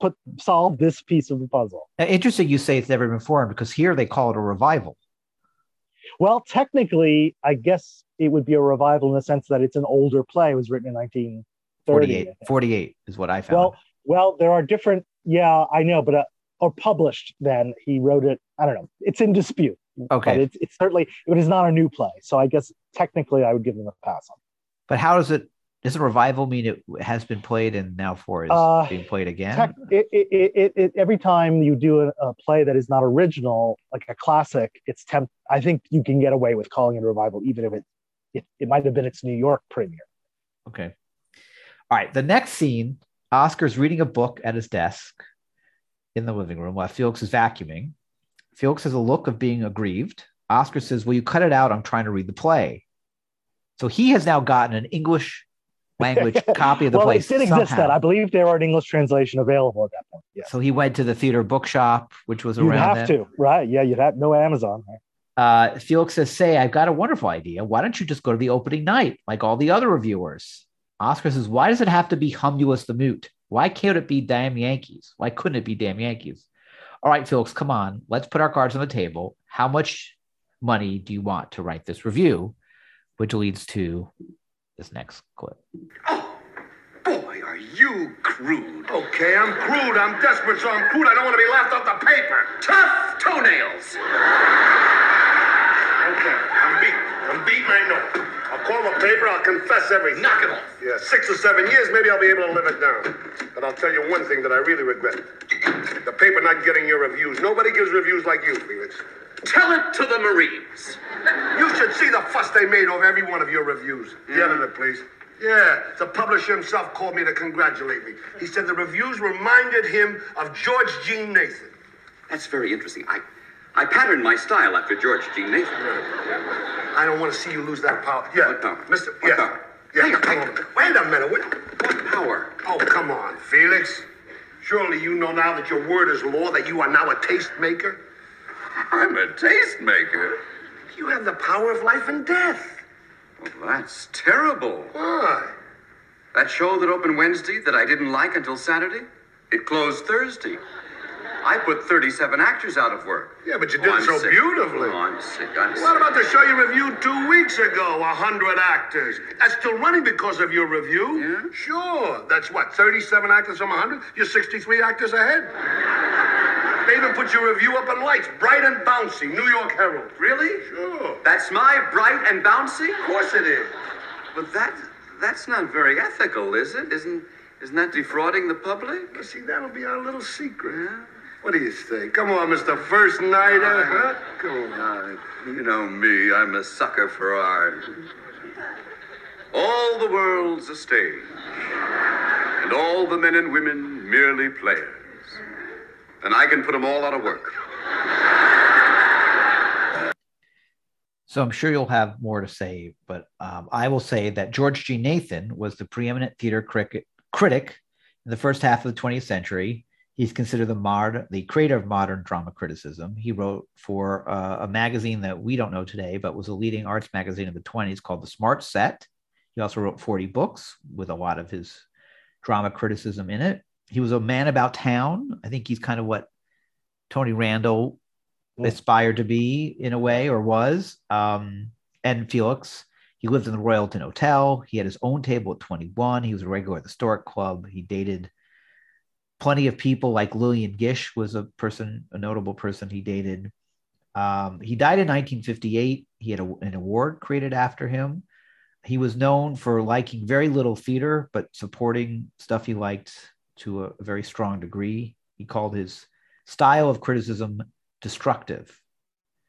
put solved this piece of the puzzle. Interesting, you say it's never been formed because here they call it a revival. well technically i guess it would be a revival in the sense that it's an older play it was written in 1930 48, is what I found. Well, well, there are different. Yeah, I know, but uh, or published. Then he wrote it. I don't know. It's in dispute. But okay, it's, it's certainly it is not a new play. So I guess technically I would give them a pass on. but how does it? Does a revival mean it has been played and now for is Uh, being played again? Tech, it, it, it, every time you do a, a play that is not original, like a classic, it's temp. I think you can get away with calling it a revival, even if it it, it might have been its New York premiere. Okay. All right. The next scene Oscar's reading a book at his desk in the living room while Felix is vacuuming. Felix has a look of being aggrieved. Oscar says, Will you cut it out? I'm trying to read the play. So he has now gotten an English language (laughs) copy of the well, play. it did exist somehow. then. I believe there were an English translation available at that point. Yes. So he went to the theater bookshop, which was around. You'd around have then. to, right? Yeah, you'd have no Amazon. Right? Uh, Felix says, Say, I've got a wonderful idea. Why don't you just go to the opening night like all the other reviewers? Oscar says, Why does it have to be Humulus the Mute? Why can't it be Damn Yankees? Why couldn't it be Damn Yankees? All right, Felix, come on. Let's put our cards on the table. How much money do you want to write this review? Which leads to this next clip. Oh, boy, are you crude. Okay, I'm crude. I'm desperate, so I'm crude. I don't want to be laughed off the paper. Tough toenails. Okay, I'm beat. I'm beaten, I know. I'll paper, I'll confess everything. Knock it off. Yeah, six or seven years, maybe I'll be able to live it down. But I'll tell you one thing that I really regret. The paper not getting your reviews. Nobody gives reviews like you, Felix. Tell it to the Marines. You should see the fuss they made over every one of your reviews. The editor, please. Yeah, the publisher himself called me to congratulate me. He said the reviews reminded him of George Jean Nathan. That's very interesting. I, I patterned my style after George Jean Nathan. I don't want to see you lose that power. Yeah, What? Mr. What yeah. Yeah, Hang on, come hang on. Wait a minute. What? What power? Oh, come on, Felix. Surely you know now that your word is law, that you are now a tastemaker. I'm a tastemaker. You have the power of life and death. Well, that's terrible. Why? That show that opened Wednesday that I didn't like until Saturday, it closed Thursday. I put 37 actors out of work. Yeah, but you Oh, did it so sick. beautifully. Oh, I'm sick. I'm sick. What about the show you reviewed two weeks ago? A hundred actors. That's still running because of your review. Yeah? Sure. That's what, 37 actors from a hundred? You're 63 actors ahead. (laughs) They even put your review up in lights, bright and bouncy, New York Herald. Really? Sure. That's my bright and bouncy? Of course it is. But that that's not very ethical, is it? Isn't isn't that defrauding the public? But see, that'll be our little secret. Yeah. What do you say? Come on, Mr. First Nighter. Huh? Come on. Uh, you know me, I'm a sucker for art. All the world's a stage, and all the men and women merely players. And I can put them all out of work. So I'm sure you'll have more to say, but um, I will say that George Jean Nathan was the preeminent theater cricket, critic in the first half of the 20th century. He's considered the mod, the creator of modern drama criticism. He wrote for uh, a magazine that we don't know today, but was a leading arts magazine of the 20s called The Smart Set. He also wrote 40 books with a lot of his drama criticism in it. He was a man about town. I think he's kind of what Tony Randall Mm. aspired to be in a way or was. Um, and Felix, he lived in the Royalton Hotel. He had his own table at 21. He was a regular at the Stork Club. He dated plenty of people like Lillian Gish was a person, a notable person he dated. Um, he died in 1958. He had a, an award created after him. He was known for liking very little theater, but supporting stuff he liked to a, a very strong degree. He called his style of criticism destructive.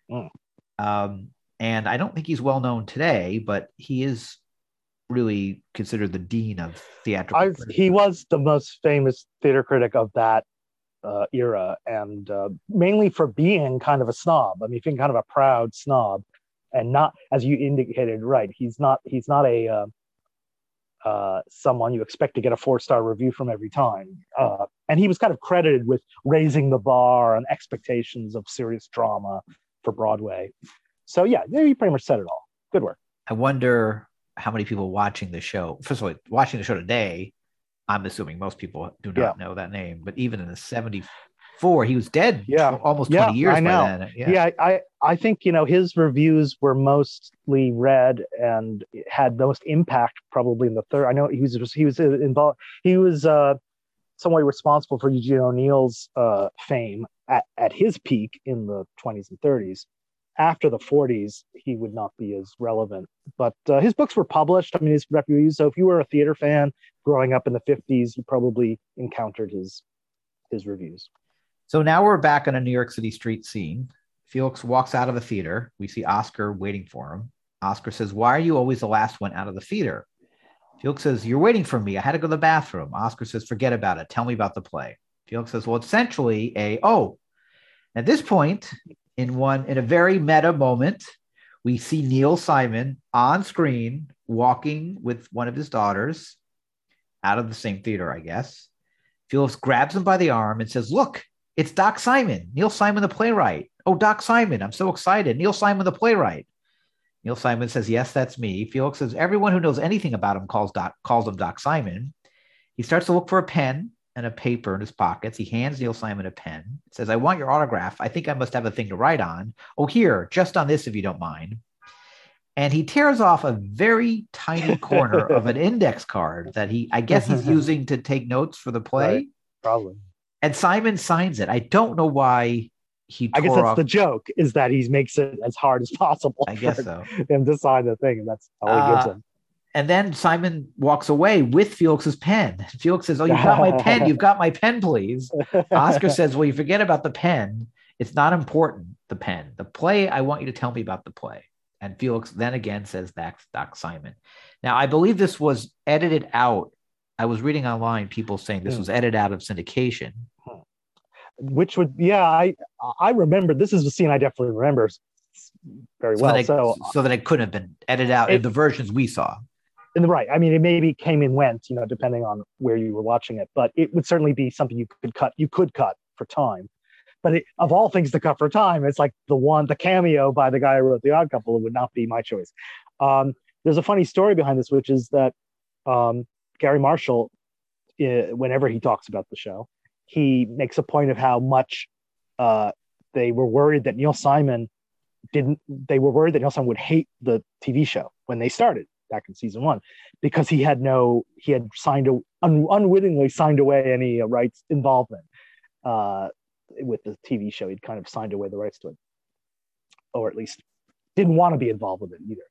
Mm. Um, and I don't think he's well known today, but he is really considered the dean of theatrical. I, he was the most famous theater critic of that uh, era, and uh, mainly for being kind of a snob. I mean, being kind of a proud snob, and not, as you indicated, right? He's not. He's not a uh, uh, someone you expect to get a four star review from every time. Uh, and he was kind of credited with raising the bar and expectations of serious drama for Broadway. So yeah, he pretty much said it all. Good work. I wonder how many people watching the show. First of all, watching the show today, I'm assuming most people do not know that name. But even in the '74, he was dead. Yeah. almost Yeah, 20 years I know. by then. Yeah. yeah, I, I think you know his reviews were mostly read and had the most impact probably in the third. I know he was he was involved. He was uh, somewhat responsible for Eugene O'Neill's uh, fame at, at his peak in the 20s and 30s. After the 40s, he would not be as relevant. But uh, his books were published. I mean, his reviews. So if you were a theater fan growing up in the 50s, you probably encountered his his reviews. So now we're back on a New York City street scene. Felix walks out of the theater. We see Oscar waiting for him. Oscar says, Why are you always the last one out of the theater? Felix says, You're waiting for me. I had to go to the bathroom. Oscar says, Forget about it. Tell me about the play. Felix says, Well, it's essentially, a oh. At this point, in one in a very meta moment, we see Neil Simon on screen walking with one of his daughters out of the same theater, I guess. Felix grabs him by the arm and says, Look, it's Doc Simon, Neil Simon, the playwright. Oh, Doc Simon, I'm so excited. Neil Simon, the playwright. Neil Simon says, Yes, that's me. Felix says, Everyone who knows anything about him calls, Doc, calls him Doc Simon. He starts to look for a pen and a paper in his pockets. He hands Neil Simon a pen, says, I want your autograph. I think I must have a thing to write on. Oh, here, just on this, if you don't mind. And he tears off a very tiny (laughs) corner of an index card that he, I guess, he's (laughs) using to take notes for the play. Right. Probably. And Simon signs it. I don't know why he. I guess that's off, the joke is that he makes it as hard as (laughs) possible. I guess so. him to sign the thing, and that's all he gives Uh, him. And then Simon walks away with Felix's pen. (laughs) Felix says, "Oh, you've got my pen. (laughs) You've got my pen, please." Oscar (laughs) says, Well, you forget about the pen. It's not important, the pen. The play, I want you to tell me about the play. And Felix then again says, That's Doc Simon. Now, I believe this was edited out. I was reading online people saying this Hmm. was edited out of syndication. which would yeah i i remember this is a scene i definitely remember very So, well that it, so so that it couldn't have been edited out in the versions we saw. And right i mean it maybe came and went you know depending on where you were watching it but it would certainly be something you could cut you could cut for time. But it, of all things to cut for time it's like the one the cameo by the guy who wrote the odd couple would not be my choice. Um, there's a funny story behind this which is that um, garry marshall uh, whenever he talks about the show he makes a point of how much uh, they were worried that neil simon didn't they were worried that neil simon would hate the tv show when they started back in season one because he had no he had signed a, un, unwittingly signed away any uh, rights involvement uh, with the tv show he'd kind of signed away the rights to it or at least didn't want to be involved with it either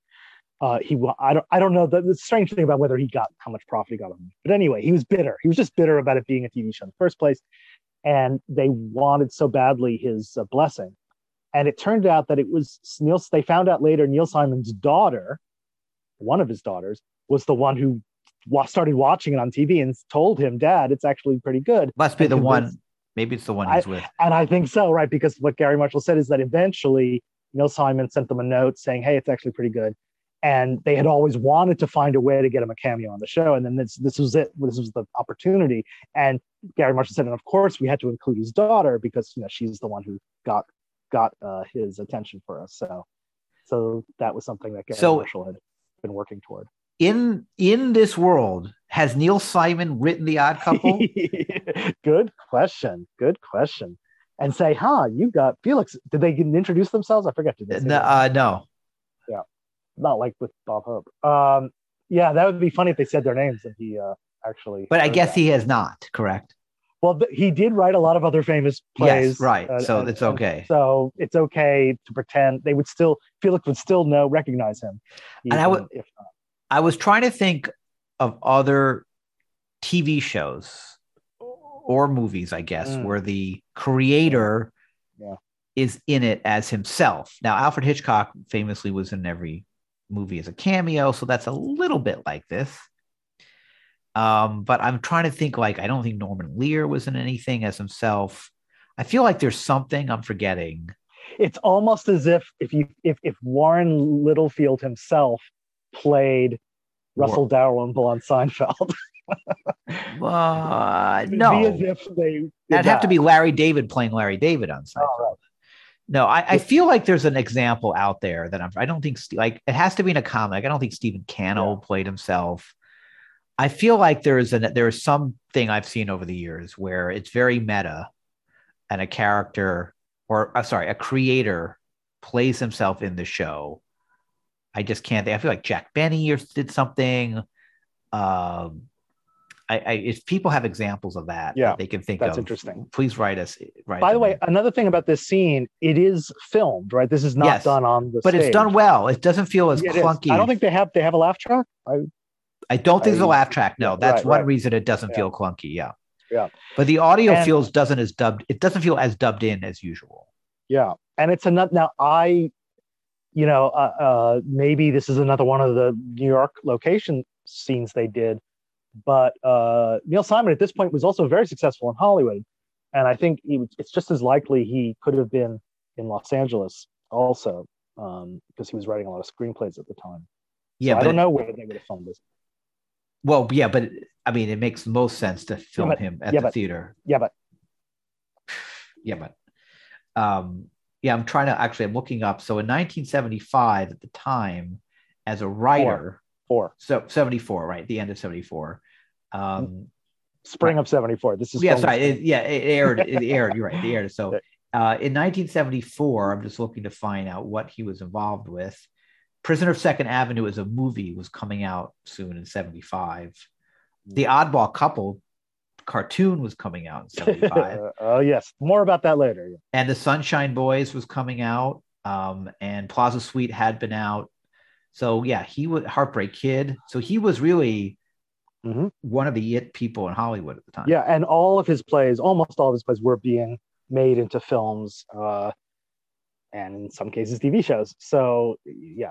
uh, he I don't I don't know the, the strange thing about whether he got how much profit he got on it. But anyway, he was bitter. He was just bitter about it being a TV show in the first place, and they wanted so badly his uh, blessing. And it turned out that it was Neil. They found out later Neil Simon's daughter, one of his daughters, was the one who wa- started watching it on TV and told him, "Dad, it's actually pretty good." Must be And the one. Maybe it's the one he's with. And I think so, right? Because what Garry Marshall said is that eventually Neil Simon sent them a note saying, "Hey, it's actually pretty good." And they had always wanted to find a way to get him a cameo on the show, and then this this was it. This was the opportunity. And Garry Marshall said, and of course we had to include his daughter because you know she's the one who got got uh, his attention for us. So so that was something that Garry So- Marshall had been working toward. In in this world, has Neil Simon written The Odd Couple? (laughs) Good question. Good question. And say, huh, you got Felix. Did they introduce themselves? I forget. Did they no, uh, no. Yeah, not like with Bob Hope. Um, yeah, that would be funny if they said their names and he uh, actually. But I guess that. he has not. Correct. Well, th- he did write a lot of other famous plays. Yes, right. uh, so and- it's okay. So it's okay to pretend they would still Felix would still know recognize him. And I would- if not. I was trying to think of other TV shows or movies, I guess, Mm. where the creator Yeah. is in it as himself. Now, Alfred Hitchcock famously was in every movie as a cameo, so that's a little bit like this. Um, but I'm trying to think like I don't think Norman Lear was in anything as himself. I feel like there's something I'm forgetting. It's almost as if if you if if Warren Littlefield himself played Russell Dalrymple on Seinfeld. (laughs) Uh, It'd no, as if they that'd have to be Larry David playing Larry David on Seinfeld. Oh, right. No, I, I feel like there's an example out there that I'm. I don't think like it has to be in a comic. I don't think Stephen Cano played himself. I feel like there is an there is something I've seen over the years where it's very meta, and a character or uh, sorry, a creator plays himself in the show. I just can't. think. I feel like Jack Benny or did something. Um, I, I if people have examples of that, Yeah, that they can think that's of. interesting. Please write us. Write By the way, in. another thing about this scene, it is filmed, right? This is not Yes, done on the but it's done well. It doesn't feel as Yeah, it is. clunky. I don't think they have they have a laugh track. I, I don't think there's a laugh track. No, that's right, one right. reason it doesn't Yeah. feel clunky. Yeah. Yeah. But the audio And- feels doesn't as dubbed. It doesn't feel as dubbed in as usual. yeah, and it's another. Now I, you know, uh, uh, maybe this is another one of the New York location scenes they did, but uh, Neil Simon at this point was also very successful in Hollywood, and I think was- it's just as likely he could have been in Los Angeles also um, because he was writing a lot of screenplays at the time. Yeah, So I don't know where they would have filmed this. Well, yeah, but I mean, it makes the most sense to film but- him at yeah, the but- theater. Yeah, but Yeah, but um, yeah, I'm trying to actually. I'm looking up. So in 1975, at the time, as a writer, four so 74, right? The end of 74. Um, spring of '74. This is yeah, sorry. It, yeah, it aired. It aired. You're right. It aired. So (laughs) uh, in 1974, I'm just looking to find out what he was involved with. Prisoner of Second Avenue as a movie was coming out soon in 75. The Oddball Couple cartoon was coming out in (laughs) 75. oh yes, more about that later. Yeah. and the Sunshine Boys was coming out, um, and Plaza Suite had been out. So yeah, he was Heartbreak Kid. So he was really Mhm. one of the it people in Hollywood at the time. Yeah, and all of his plays, almost all of his plays, were being made into films, uh, and in some cases TV shows. So yeah,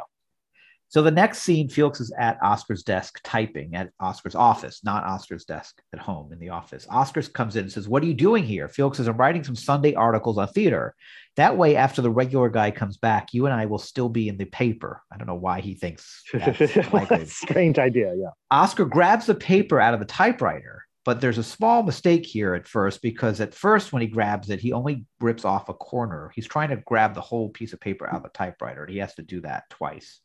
So the next scene, Felix is at Oscar's desk typing at Oscar's office, not Oscar's desk at home in the office. Oscar comes in and says, What are you doing here? Felix says, I'm writing some Sunday articles on theater. That way, after the regular guy comes back, you and I will still be in the paper. I don't know why he thinks that's (laughs) strange idea. Yeah, Oscar grabs the paper out of the typewriter, but there's a small mistake here at first because at first, when he grabs it, he only rips off a corner. He's trying to grab the whole piece of paper out of the typewriter. And he has to do that twice.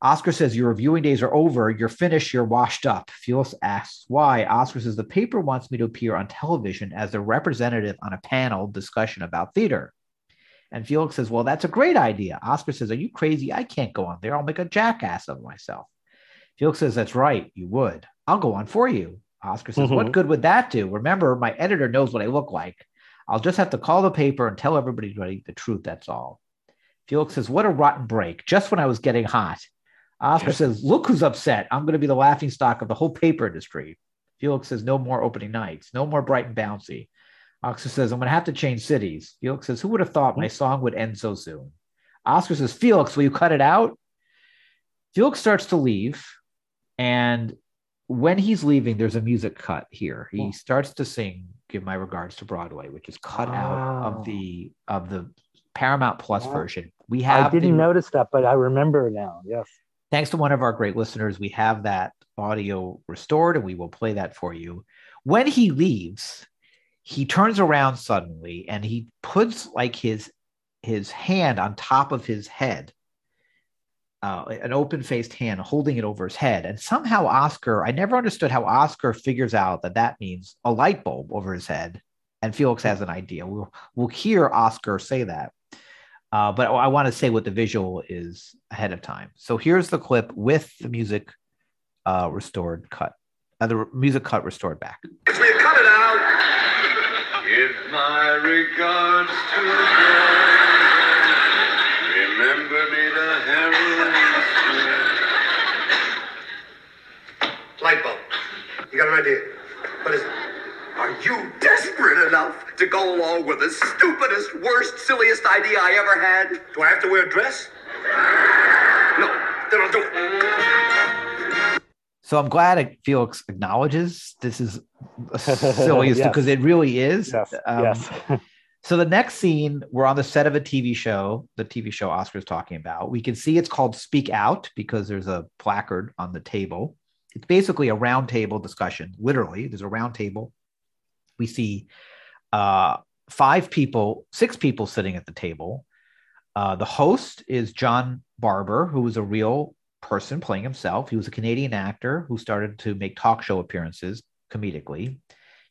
Oscar says, Your reviewing days are over. You're finished. You're washed up. Felix asks why. Oscar says, The paper wants me to appear on television as a representative on a panel discussion about theater. And Felix says, Well, that's a great idea. Oscar says, Are you crazy? I can't go on there. I'll make a jackass of myself. Felix says, That's right. You would. I'll go on for you. Oscar says, What Mhm. good would that do? Remember, my editor knows what I look like. I'll just have to call the paper and tell everybody the truth. That's all. Felix says, What a rotten break. Just when I was getting hot. Oscar says, Look who's upset. I'm going to be the laughing stock of the whole paper industry. Felix says, No more opening nights. No more bright and bouncy. Oscar says, I'm going to have to change cities. Felix says, Who would have thought my mm-hmm. song would end so soon? Oscar says, Felix, will you cut it out? Felix starts to leave. And when he's leaving, there's a music cut here. He starts to sing "Give My Regards to Broadway," which is cut out of oh. the of the Paramount Plus Wow. version. We have. I didn't the- notice that, but I remember now. Yes. Thanks to one of our great listeners, we have that audio restored and we will play that for you. When he leaves, he turns around suddenly and he puts like his his hand on top of his head. Uh, an open-faced hand holding it over his head and somehow oscar i never understood how oscar figures out that that means a light bulb over his head and felix has an idea we'll, we'll hear oscar say that uh, but I want to say what the visual is ahead of time. So here's the clip with the music uh, restored cut, uh, the re- music cut restored back. If we cut it out. Give my regards to Broadway. Remember me the heroine. Light bulb. You got an idea? What is it? Are you desperate enough to go along with the stupidest, worst, silliest idea I ever had? Do I have to wear a dress? No, then I'll do it. So I'm glad Felix acknowledges this is silliest (laughs) Yes. because it really is. Yes. Um, yes. (laughs) So the next scene, we're on the set of a TV show, the TV show Oscar's talking about. We can see it's called Speak Out because there's a placard on the table. It's basically a round table discussion. Literally, there's a round table. We see uh, five people, six people sitting at the table. Uh, the host is John Barbour, who was a real person playing himself. He was a Canadian actor who started to make talk show appearances comedically.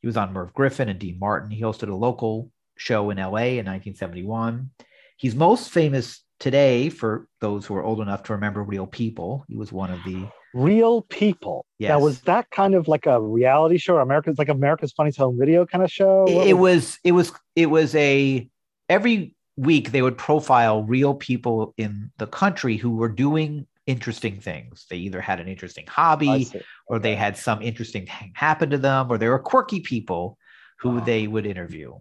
He was on Merv Griffin and Dean Martin. He hosted a local show in LA in 1971. He's most famous today for those who are old enough to remember Real People. He was one of the Real people. Now, was that kind of like a reality show? America's like America's Funniest Home Video kind of show? it, it was it was it was a every week they would profile real people in the country who were doing interesting things. They either had an interesting hobby or they had some interesting thing happen to them or they were quirky people who Wow. they would interview.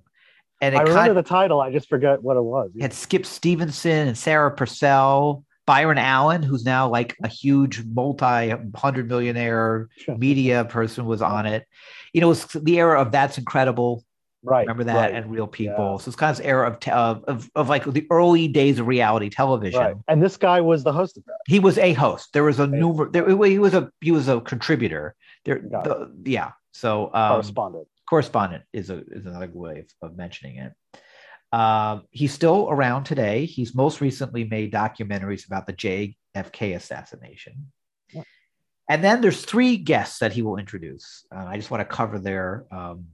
And it I remember the title. I just forgot what it was. had Skip Stevenson and Sarah Purcell, Byron Allen, who's now like a huge multi hundred millionaire Sure. media person was on it. You know, it was the era of That's Incredible. Right. Remember that? right, And Real People. Yeah. So it's kind of this era of, te- of of of like the early days of reality television. right. And this guy was the host of that. He was a host. There was a numer. There, he was a he was a contributor. There, the, yeah. So um, Correspondent. correspondent is a is another way of, of mentioning it. Um, he's still around today. He's most recently made documentaries about the JFK assassination. Yeah. And then there's three guests that he will introduce. Uh, I just want to cover their. Um,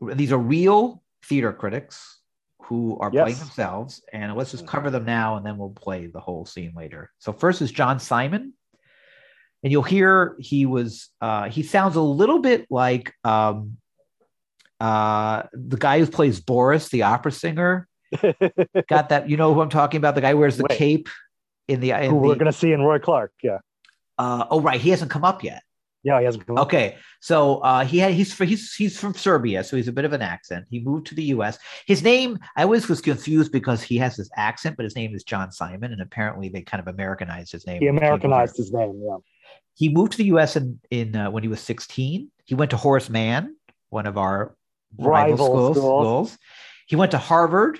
these are real theater critics who are playing themselves, and let's just cover them now, and then we'll play the whole scene later. So first is John Simon, and you'll hear he was. Uh, he sounds a little bit like. Um, uh, the guy who plays Boris, the opera singer, (laughs) got that. You know who I'm talking about? The guy who wears the Wait. cape in the. In Who we're the to see in Roy Clark. Yeah. uh, oh, right. He hasn't come up yet. Yeah, he hasn't come up. Okay, so uh, he had he's he's he's from Serbia, so he's a bit of an accent. He moved to the U.S. His name I always was confused because he has this accent, but his name is John Simon, and apparently they kind of Americanized his name. He when came over. Americanized his name. Yeah. He moved to the U.S. in in uh, when he was 16. He went to Horace Mann, one of our rival, Rival schools, schools. schools. He went to Harvard,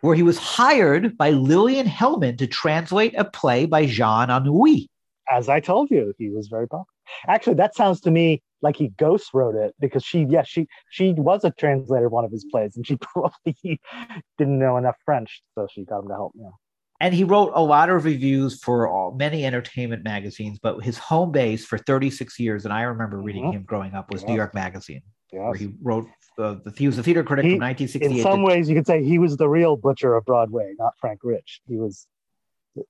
where he was hired by Lillian Hellman to translate a play by Jean Anouilh. As I told you, he was very popular. Actually, that sounds to me like he ghost wrote it because she, yes, she she was a translator of one of his plays, and she (laughs) probably didn't know enough French, so she got him to help. Yeah. and he wrote a lot of reviews for all, many entertainment magazines but his home base for 36 years and i remember reading Mhm. him growing up was Yeah. new york magazine Yeah. where he wrote uh, the he was a theater critic He- from 1968 In some to- ways, you could say he was the real butcher of Broadway, not Frank Rich. He was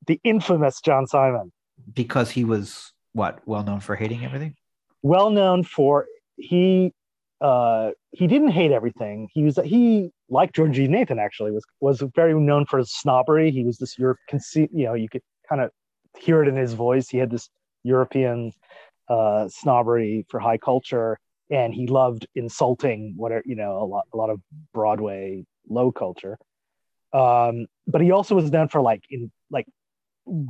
the infamous John Simon, because he was what well known for hating everything well known for he uh, he didn't hate everything. He was he like George Jean Nathan actually was was very known for his snobbery. He was this Europe conceit, you know, you could kind of hear it in his voice. He had this European uh, snobbery for high culture, and he loved insulting what are you know a lot a lot of Broadway low culture. Um, but he also was known for like in like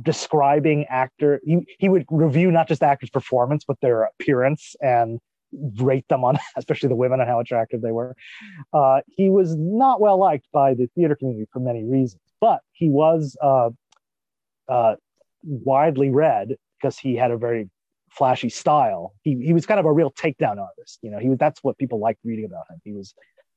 describing actor. He he would review not just actors' performance but their appearance and rate them on, (laughs) especially the women, and how attractive they were. Uh, he was not well liked by the theater community for many reasons, but he was uh, uh, widely read because he had a very flashy style. He he was kind of a real takedown artist. You know, he was that's what people liked reading about him. He was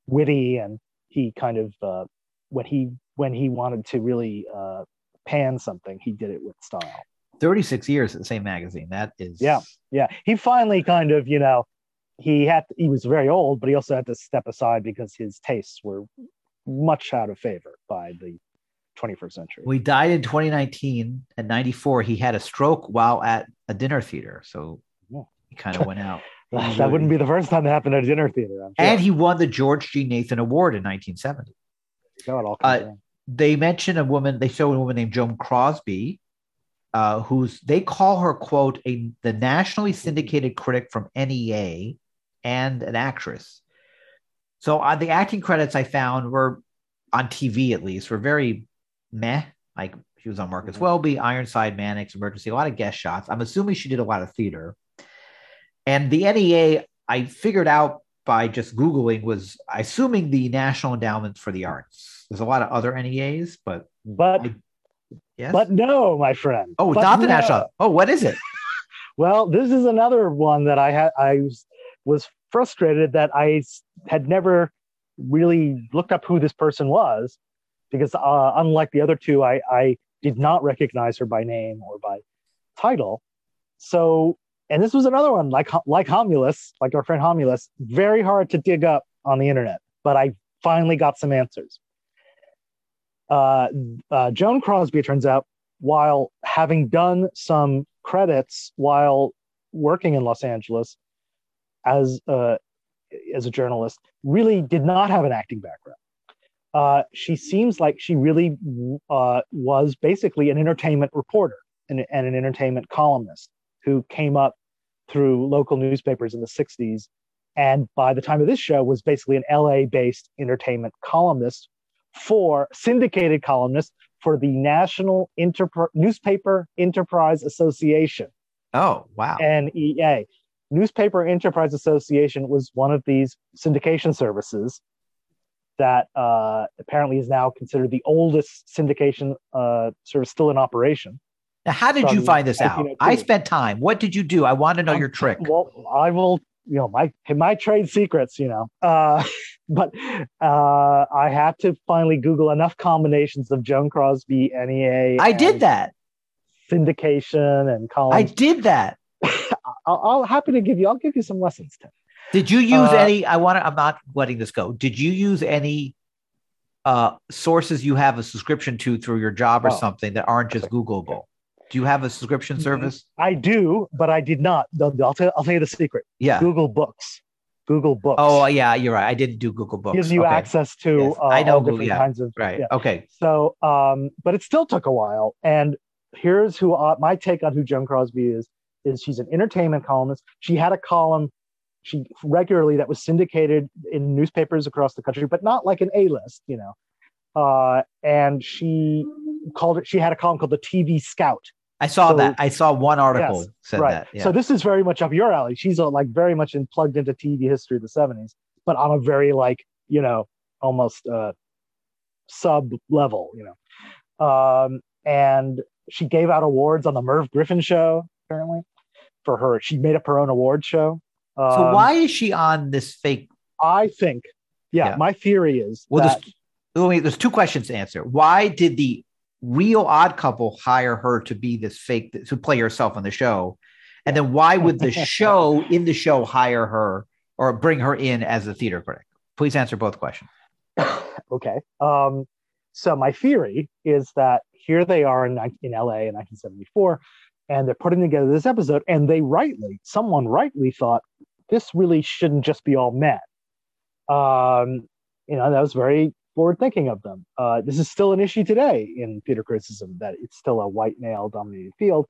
witty and he kind of uh, when he when he wanted to really uh, pan something, he did it with style. 36 years at the same magazine that is Yeah. Yeah, he finally kind of you know he had he was very old, but he also had to step aside because his tastes were much out of favor by the 21st century. we died in 2019 at 94 he had a stroke while at a dinner theater so Yeah. he kind of went out (laughs) that wouldn't be the first time it happened at a dinner theater. Sure. and he won the george jean nathan award in 1970 No, all uh, they mention a woman they show a woman named joan crosby uh, who's they call her quote a the nationally syndicated critic from nea and an actress so uh, the acting credits i found were on tv at least were very meh like she was on marcus Mhm. welby ironside mannix emergency a lot of guest shots i'm assuming she did a lot of theater and the nea i figured out by just googling was assuming the national endowment for the arts there's a lot of other neas but But I- yes but no, my friend. oh But not the no. national oh what is it (laughs) Well, this is another one that I had. I was, was frustrated I had never really looked up who this person was, because uh, unlike the other two, I, I did not recognize her by name or by title. So, and this was another one like like Humulus, like our friend Humulus, very hard to dig up on the internet. But I finally got some answers. Uh, uh, Joan Crosby, it turns out, while having done some credits while working in Los Angeles as uh, as a journalist, really did not have an acting background. Uh, she seems like she really uh, was basically an entertainment reporter and, and an entertainment columnist who came up through local newspapers in the 60s. And by the time of this show, was basically an LA based entertainment columnist for syndicated columnist for the National Interpr- Newspaper Enterprise Association, oh wow NEA. Newspaper Enterprise Association was one of these syndication services that uh, apparently is now considered the oldest syndication uh, sort of still in operation. Now, how did you find this out? I spent time. What did you do? I want to know your trick. Well, I will, you know, my my trade secrets, you know. Uh, (laughs) but uh, I had to finally Google enough combinations of Joan Crosby, NEA. I did that. Syndication and college. I did that. (laughs) I'll, I'll happy to give you. I'll give you some lessons, Tim. Did you use Uh, any? I want to. I'm not letting this go. Did you use any uh, sources you have a subscription to through your job or Oh. something that aren't just Googleable? Do you have a subscription service? I do, but I did not. I'll I'll tell, I'll tell you the secret. Yeah. Google Books. Google Books. Oh, yeah. You're right. I didn't do Google Books. gives you Okay. access to Yes, uh, I know all Google, different yeah. kinds of Right. yeah. Okay. So, um, but it still took a while. And here's who uh, my take on who Joan Crosby is: is she's an entertainment columnist. She had a column she regularly that was syndicated in newspapers across the country, but not like an A list, you know. Uh, and she called it. She had a column called the TV Scout. I saw So- that. I saw one article Yes, said right. that. Yeah. So this is very much up your alley. She's uh, like very much in, plugged into TV history of the '70s, but on a very like you know almost uh, sub level, you know. Um, and she gave out awards on the Merv Griffin show apparently for her. She made up her own award show. Um, so why is she on this fake? I think, yeah, Yeah. my theory is Well, that there's, there's two questions to answer. Why did the real Odd Couple hire her to be this fake to play herself on the show? And then why would the (laughs) show in the show hire her or bring her in as a theater critic? Please answer both questions. (coughs) okay. Um, so my theory is that here they are in, in LA in 1974, and they're putting together this episode, and they rightly, someone rightly thought this really shouldn't just be all men. Um, you know, that was very forward thinking of them. Uh, this is still an issue today in theater criticism that it's still a white male dominated field.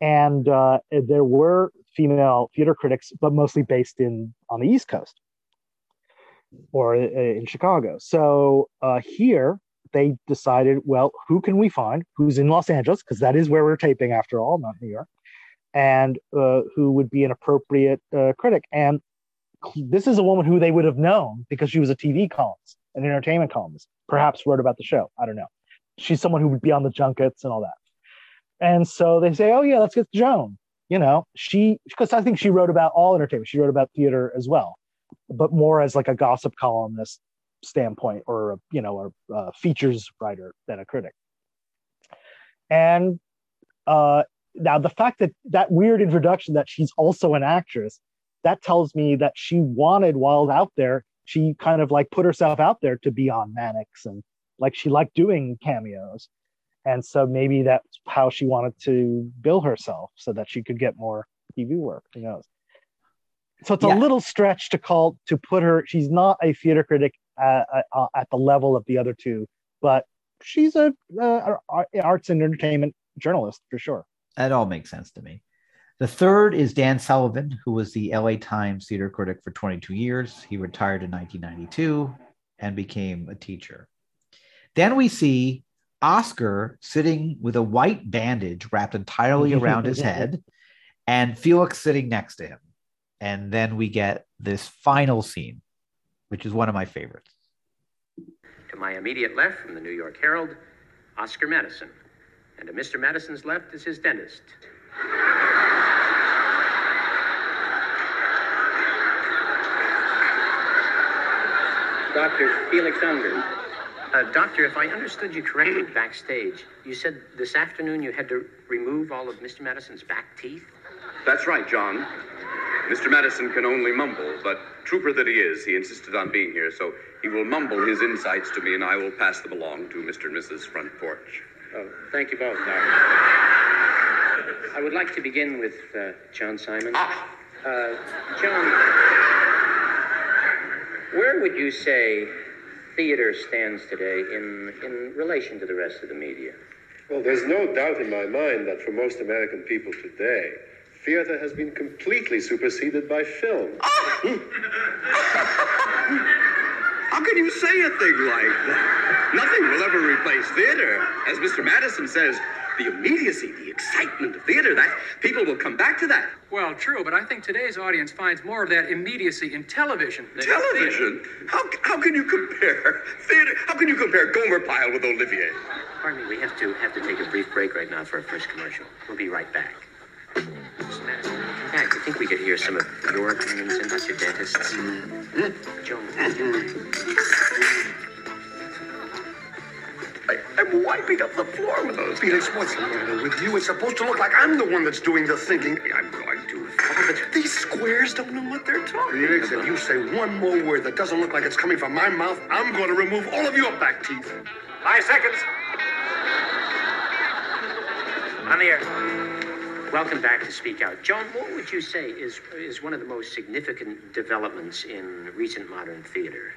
And uh, there were female theater critics, but mostly based in on the East Coast or uh, in Chicago. So uh, here they decided, well, who can we find who's in Los Angeles because that is where we're taping after all, not New York, and uh, who would be an appropriate uh, critic. And this is a woman who they would have known because she was a TV columnist, an entertainment columnist, perhaps wrote about the show. I don't know. She's someone who would be on the junkets and all that. And so they say, oh yeah, let's get Joan. You know, she because I think she wrote about all entertainment. She wrote about theater as well but more as like a gossip columnist standpoint or you know a, a features writer than a critic and uh now the fact that that weird introduction that she's also an actress that tells me that she wanted wild out there. She kind of like put herself out there to be on Mannix and like she liked doing cameos. And so maybe that's how she wanted to bill herself so that she could get more tv work who knows? So it's Yeah. a little stretch to call to put her she's not a theater critic uh, uh, at the level of the other two but she's a uh, ar- arts and entertainment journalist for sure That all makes sense to me. The third is Dan Sullivan, who was the LA Times theater critic for 22 years. He retired in 1992 and became a teacher. Then we see Oscar sitting with a white bandage wrapped entirely (laughs) around his head and Felix sitting next to him. And then we get this final scene, which is one of my favorites. To my immediate left from the New York Herald, Oscar Madison. And to Mr. Madison's left is his dentist. Dr. Felix Unger. Uh, doctor, if I understood you correctly backstage, you said this afternoon you had to remove all of Mr. Madison's back teeth? That's right, John. Mr. Madison can only mumble, but trooper that he is, he insisted on being here, so he will mumble his insights to me and I will pass them along to Mr. and Mrs. Front Porch. Oh, thank you both, Doctor. I would like to begin with uh, John Simon. Ah, Uh, John, where would you say theater stands today in, in relation to the rest of the media? Well, there's no doubt in my mind that for most American people today, theater has been completely superseded by film. (laughs) (laughs) How can you say a thing like that? Nothing will ever replace theater. As Mr. Madison says, The immediacy, the excitement of theater, that people will come back to that. Well, true, but I think today's audience finds more of that immediacy in television. than in. Television? How, how can you compare theater? How can you compare Gomer Pyle with Olivier? Pardon me, we have to have to take a brief break right now for our first commercial. We'll be right back. Mr. Fact, I think we could hear some of your opinions and not your dentist's. Joan, I, I'm wiping up the floor with those. Felix, what's the matter with you? It's supposed to look like I'm the one that's doing the thinking. I'm going to. But these squares don't know what they're talking Felix, if you say one more word that doesn't look like it's coming from my mouth, I'm going to remove all of your back teeth. Five seconds. On the air. Welcome back to Speak Out. Joan, what would you say is is one of the most significant developments in recent modern theater?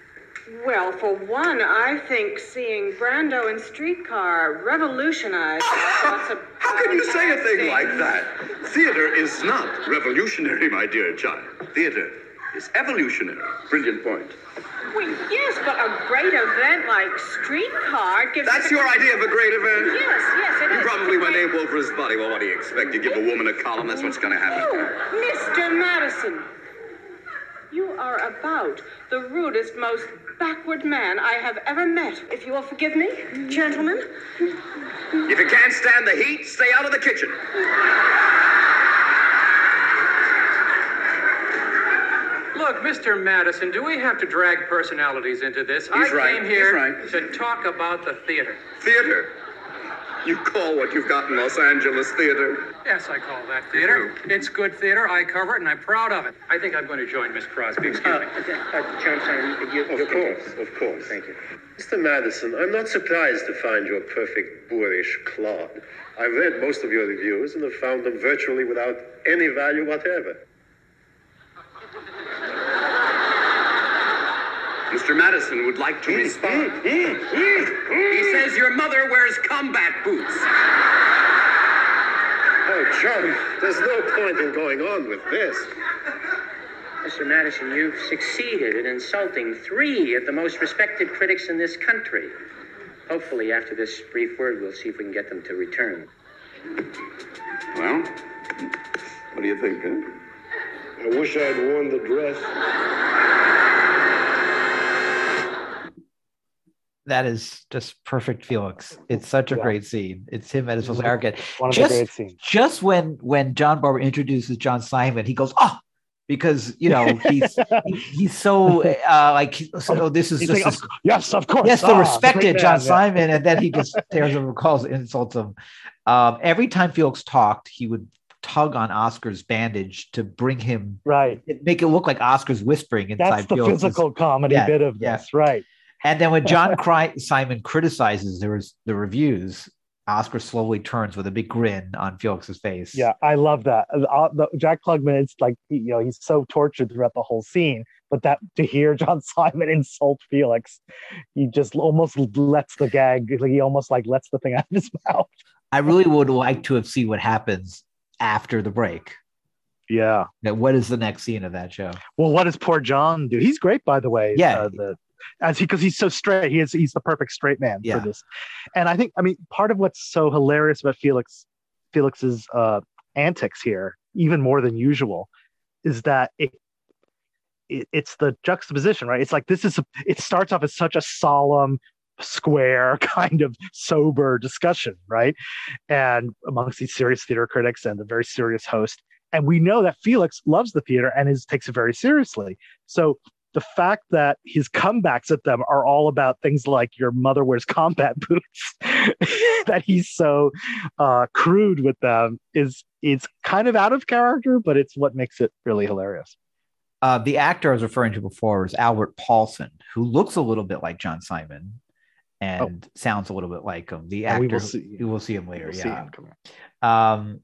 Well, for one, I think seeing Brando in Streetcar revolutionized lots of. How can you say a thing like that? Theater is not revolutionary, my dear child. Theater is evolutionary. Brilliant point. Well, yes, but a great event like Streetcar gives. That's your idea of a great event? Yes, yes, it You is. probably went AWOL for his body. Well, what do you expect? You give a woman a column, that's what's going to happen. Oh, Mr. Madison, you are about the rudest, most backward man I have ever met. If you will forgive me, gentlemen. If you can't stand the heat, stay out of the kitchen. Look, Mr. Madison, do we have to drag personalities into this? He's I right, came here right. to talk about the theater. Theater. You call what you've got in Los Angeles theater? Yes, I call that theater. It's good theater. I cover it, and I'm proud of it. I think I'm going to join Miss Crosby. Excuse Uh, me. uh, Joan, sorry, you, Of course, of course. Thank you. Mr. Madison, I'm not surprised to find you a perfect boorish clod. I've read most of your reviews and have found them virtually without any value whatever. Mr. Madison would like to respond. He says your mother wears combat boots. Oh, John, there's no point in going on with this. Mr. Madison, you've succeeded in insulting three of the most respected critics in this country. Hopefully, after this brief word, we'll see if we can get them to return. Well, what do you think, huh? I wish I'd worn the dress. That is just perfect, Felix. It's such a Yeah. great scene. It's him at his most arrogant. One of Just, the great scenes. just when when John Barbour introduces John Simon, he goes, "Oh," because you know he's (laughs) he- he's so uh, like so this is just like, this- "Of- yes, of course. yes, the Ah, respected John man, yeah. Simon, and then he just tears him and calls insults him. Um, every time Felix talked, he would tug on Oscar's bandage to bring him Right. make it look like Oscar's whispering inside That's the Felix's- physical comedy Yeah, bit of yeah. this, right? And then when John (laughs) Cry- Simon criticizes was the reviews, Oscar slowly turns with a big grin on Felix's face. Yeah, I love that. Uh, uh, the, Jack Klugman, it's like you know he's so tortured throughout the whole scene, but that to hear John (laughs) Simon insult Felix, he just almost lets the gag. He almost like lets the thing (laughs) out of his mouth. I really would like to have seen what happens after the break. Yeah. Now, what is the next scene of that show? Well, what does poor John do? He's great, by the way. Yeah. uh, the, as he because he's so straight. He is he's the perfect straight man Yeah. for this. And I think I mean part of what's so hilarious about Felix Felix's uh, antics here, even more than usual, is that it, it it's the juxtaposition, right? It's like this is a, it starts off as such a solemn square (laughs) kind of sober discussion right and amongst these serious theater critics and the very serious host and we know that felix loves the theater and is takes it very seriously so the fact that his comebacks at them are all about things like your mother wears combat (laughs) boots (laughs) that he's so uh, crude with them is it's kind of out of character but it's what makes it really hilarious Uh, the actor I was referring to before was Albert Paulsen, who looks a little bit like John Simon and sounds a little bit like him. The Oh. And actor, we will see- we will see him later. We'll see yeah. him come out. Um,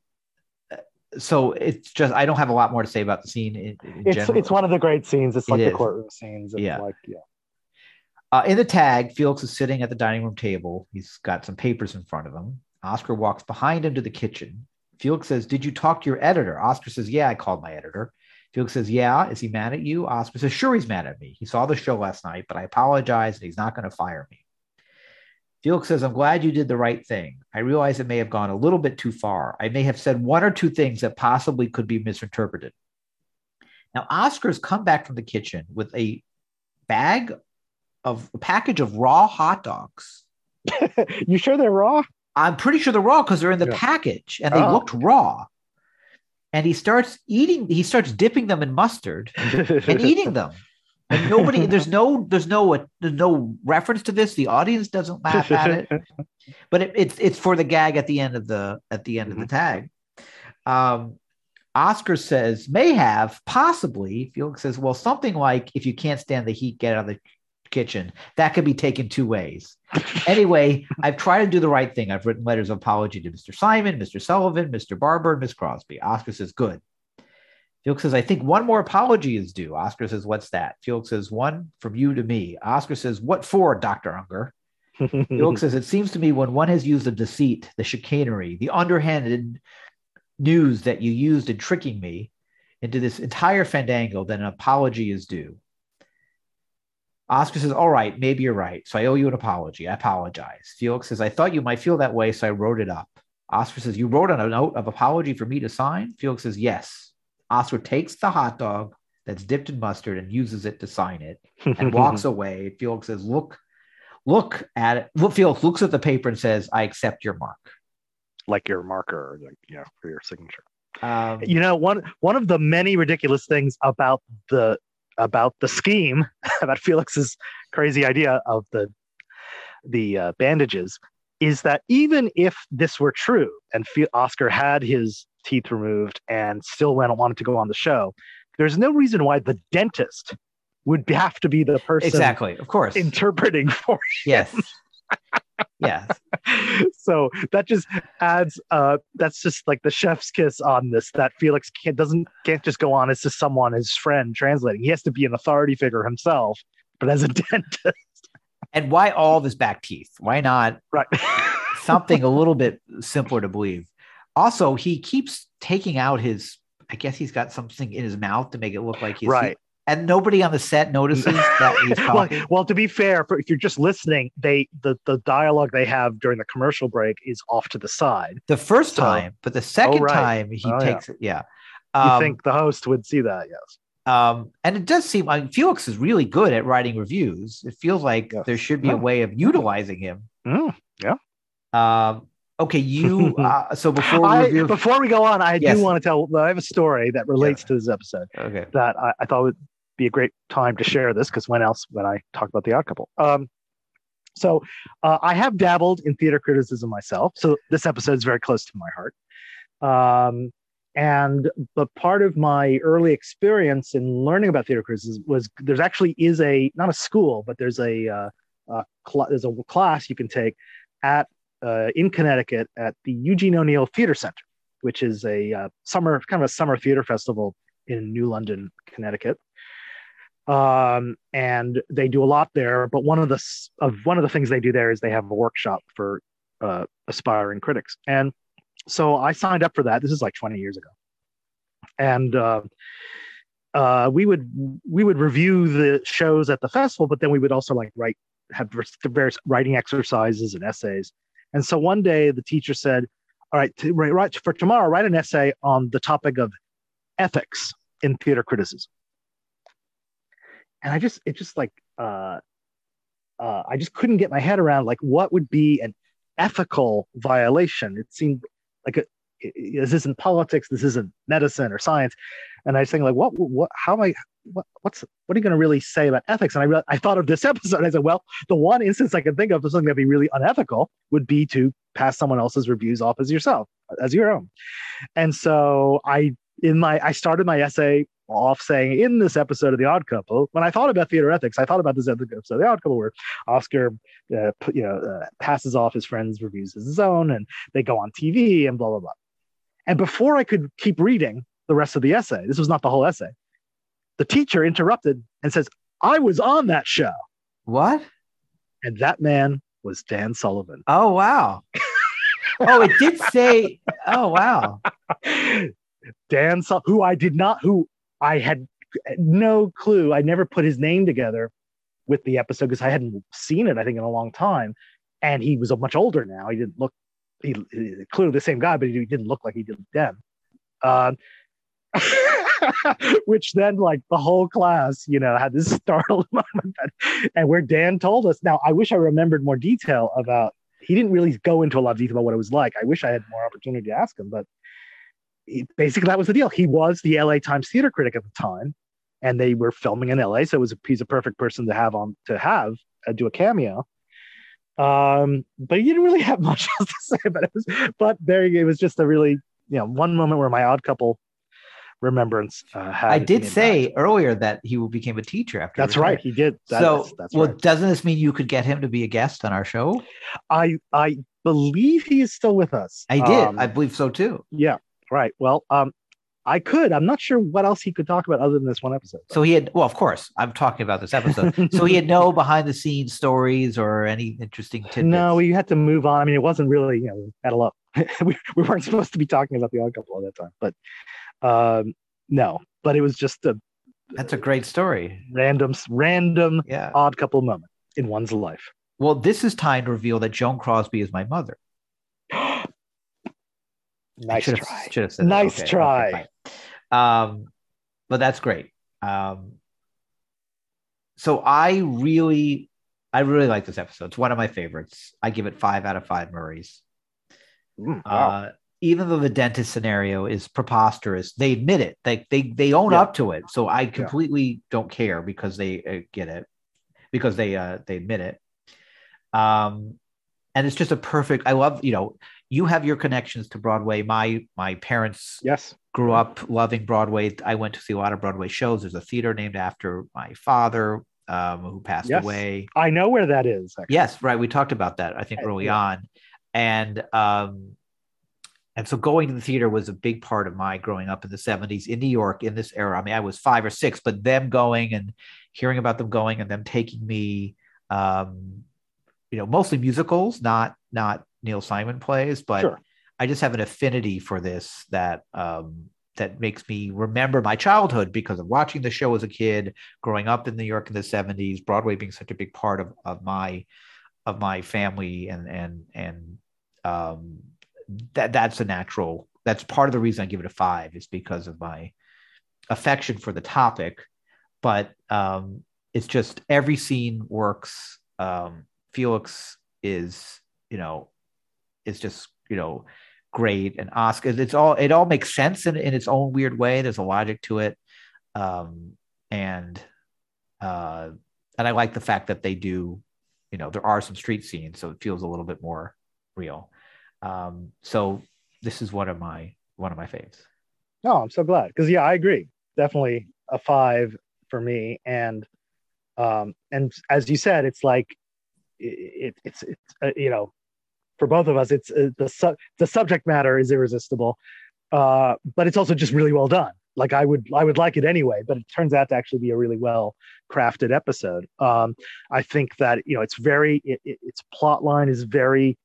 so it's just I don't have a lot more to say about the scene in, in it's general. it's one of the great scenes it's It like the is. courtroom scenes it's Yeah. like yeah Uh, in the tag, Felix is sitting at the dining room table. He's got some papers in front of him. Oscar walks behind him to the kitchen. Felix says, Did you talk to your editor? Oscar says, Yeah, I called my editor. Felix says, Yeah, is he mad at you? Oscar says, Sure, he's mad at me. He saw the show last night, but I apologize and he's not going to fire me. Felix says, I'm glad you did the right thing. I realize it may have gone a little bit too far. I may have said one or two things that possibly could be misinterpreted. Now, Oscar's come back from the kitchen with a bag of a package of raw hot dogs. (laughs) you sure they're raw? I'm pretty sure they're raw because they're in the Yeah. package and they Oh. looked raw. And he starts eating, he starts dipping them in mustard (laughs) and eating them. And nobody, there's no, there's no, there's no reference to this. The audience doesn't laugh at it, but it, it's it's for the gag at the end of the at the end of the tag. Um, Oscar says may have possibly. Felix says, well, something like if you can't stand the heat, get out of the kitchen. That could be taken two ways. (laughs) anyway, I've tried to do the right thing. I've written letters of apology to Mr. Simon, Mr. Sullivan, Mr. Barbour, and Miss Crosby. Oscar says, good. Felix says, I think one more apology is due. Oscar says, What's that? Felix says, One from you to me. Oscar says, What for, Dr. Unger? (laughs) Felix says, It seems to me when one has used the deceit, the chicanery, the underhanded news that you used in tricking me into this entire fandango, then an apology is due. Oscar says, All right, maybe you're right. So I owe you an apology. I apologize. Felix says, I thought you might feel that way, so I wrote it up. Oscar says, You wrote on a note of apology for me to sign? Felix says, Yes. Oscar takes the hot dog that's dipped in mustard and uses it to sign it and (laughs) walks away. Felix says, Look, look at it. Look, Felix looks at the paper and says, I accept your mark. like your marker, like you know, for your signature. Um, You know, one one of the many ridiculous things about the about the scheme (laughs) about Felix's crazy idea of the the uh, bandages is that even if this were true and Fe- Oscar had his teeth removed and still went wanted to go on the show, there's no reason why the dentist would have to be the person exactly. Of course. interpreting for yes. yes. (laughs) so that just adds uh that's just like the chef's kiss on this that felix can't doesn't can't just go on as just someone his friend translating he has to be an authority figure himself but as a (laughs) dentist And why all this back teeth? Why not right something a little bit simpler to believe? Also, he keeps taking out his, I guess he's got something in his mouth to make it look like he's Right. and nobody on the set notices (laughs) that he's well, talking. well to be fair for, if you're just listening they the the dialogue they have during the commercial break is off to the side the first So- time, but the second right. time he Oh, yeah. takes it. Yeah. you Um, think the host would see that yes um, and it does seem like Felix is really good at writing reviews. It feels like there should be Yeah. a way of utilizing him. Mm, yeah Um, okay, (laughs) you. Uh, so before we I, before we go on i Yes. do want to tell i have a story that relates to this episode okay, that I, I thought would be a great time to share this because when else when I talk about the odd couple. Um, so uh, I have dabbled in theater criticism myself. So this episode is very close to my heart. Um, and but part of my early experience in learning about theater criticism was there's actually is a not a school but there's a uh, uh, cl- there's a class you can take at uh, in Connecticut at the Eugene O'Neill Theater Center, which is a uh, summer kind of a summer theater festival in New London, Connecticut. Um, and they do a lot there. But one of the of one of the things they do there is they have a workshop for uh, aspiring critics. And so I signed up for that. This is like 20 years ago, and uh, uh, we would we would review the shows at the festival, but then we would also like write have various writing exercises and essays. And so one day the teacher said, "All right, to, write, write for tomorrow, write an essay on the topic of ethics in theater criticism." And I just it just like uh, uh, I just couldn't get my head around like what would be an ethical violation. It seemed like a, this isn't politics, this isn't medicine or science. And I was thinking like, what, what, how am I, what, what's, what are you going to really say about ethics? And I, real I thought of this (laughs) episode. I said, well, the one instance I can think of of something that'd be really unethical would be to pass someone else's reviews off as yourself, as your own. And so I, in my, I started my essay off saying in this episode of The Odd Couple, when I thought about theater ethics, I thought about this episode of The Odd Couple where Oscar, uh, you know, uh, passes off his friends' reviews as his own, and they go on TV and blah blah blah. And before I could keep reading the rest of the essay, this was not the whole essay. The teacher interrupted and says, "I was on that show." what? And that man was Dan Sullivan. Oh wow. oh, it did say. Oh wow. Dan, Su- who I did not, who I had no clue. I never put his name together with the episode because I hadn't seen it. I think in a long time. and he was much older now. He didn't look he, he clearly the same guy, but he didn't look like he did then. Um, (laughs) which then like the whole class you know had this (laughs) startled moment and where dan told us now i wish i remembered more detail about he didn't really go into a lot of detail about what it was like. I wish i had more opportunity to ask him but he, basically that was the deal. He was the la times theater critic at the time and they were filming in la so it was a, he's a perfect person to have on to have uh, do a cameo um but he didn't really have (laughs) much else to say about it Was, but there it was just a really you know one moment where my odd couple remembrance uh, had. I did say earlier that he became a teacher after. That's right, he did. That, so, that's well, right. doesn't this mean you could get him to be a guest on our show? I I believe he is still with us. I did. Um, I believe so too. yeah, right. Well, um, I could. I'm not sure what else he could talk about other than this one episode. So he had. Well, of course, I'm talking about this episode. (laughs) so he had no behind the scenes stories or any interesting tidbits. No, we had to move on. I mean, it wasn't really, you know, at a lot. (laughs) we, we weren't supposed to be talking about the odd couple at that time, but um, no, but it was just a That's a great story. random, random Yeah. odd couple moment in one's life. Well, this is time to reveal that Joan Crosby is my mother. Nice should have, try. Should have said that. Nice Okay, try. okay, um, but that's great. Um, so I really, I really like this episode. It's one of my favorites. I give it five out of five Murrays. Mm, wow. Uh, even though the dentist scenario is preposterous, they admit it. They they they own Yeah. up to it. So I completely don't care because they uh, get it, because they uh they admit it. Um, and it's just a perfect. I love you know you have your connections to Broadway. My my parents yes grew up loving Broadway. I went to see a lot of Broadway shows. There's a theater named after my father, um, who passed Yes. away. I know where that is. Actually. Yes, right. We talked about that, I think, early yeah. on. And um and so going to the theater was a big part of my growing up in the 70s in New York in this era. I mean, I was five or six, but them going and hearing about them going and them taking me um, you know, mostly musicals, not not Neil Simon plays, but Sure. I just have an affinity for this that um that makes me remember my childhood because of watching the show as a kid, growing up in New York in the 70s, Broadway being such a big part of, of my of my family and and and um that that's a natural that's part of the reason I give it a five is because of my affection for the topic but um it's just every scene works um Felix is you know is just you know great and Oscar it's all it all makes sense in, in its own weird way. There's a logic to it. Um and uh and I like the fact that they do you know there are some street scenes so it feels a little bit more real. Um so this is one of my one of my faves. No, I'm so glad. Because yeah, I agree. Definitely a five for me, and um, and as you said, it's like it, it's it's uh, you know, for both of us, it's uh, the su- the subject matter is irresistible, uh, but it's also just really well done. Like I would I would like it anyway, but it turns out to actually be a really well crafted episode. Um, I think that you know it's very it, it, its plot line is very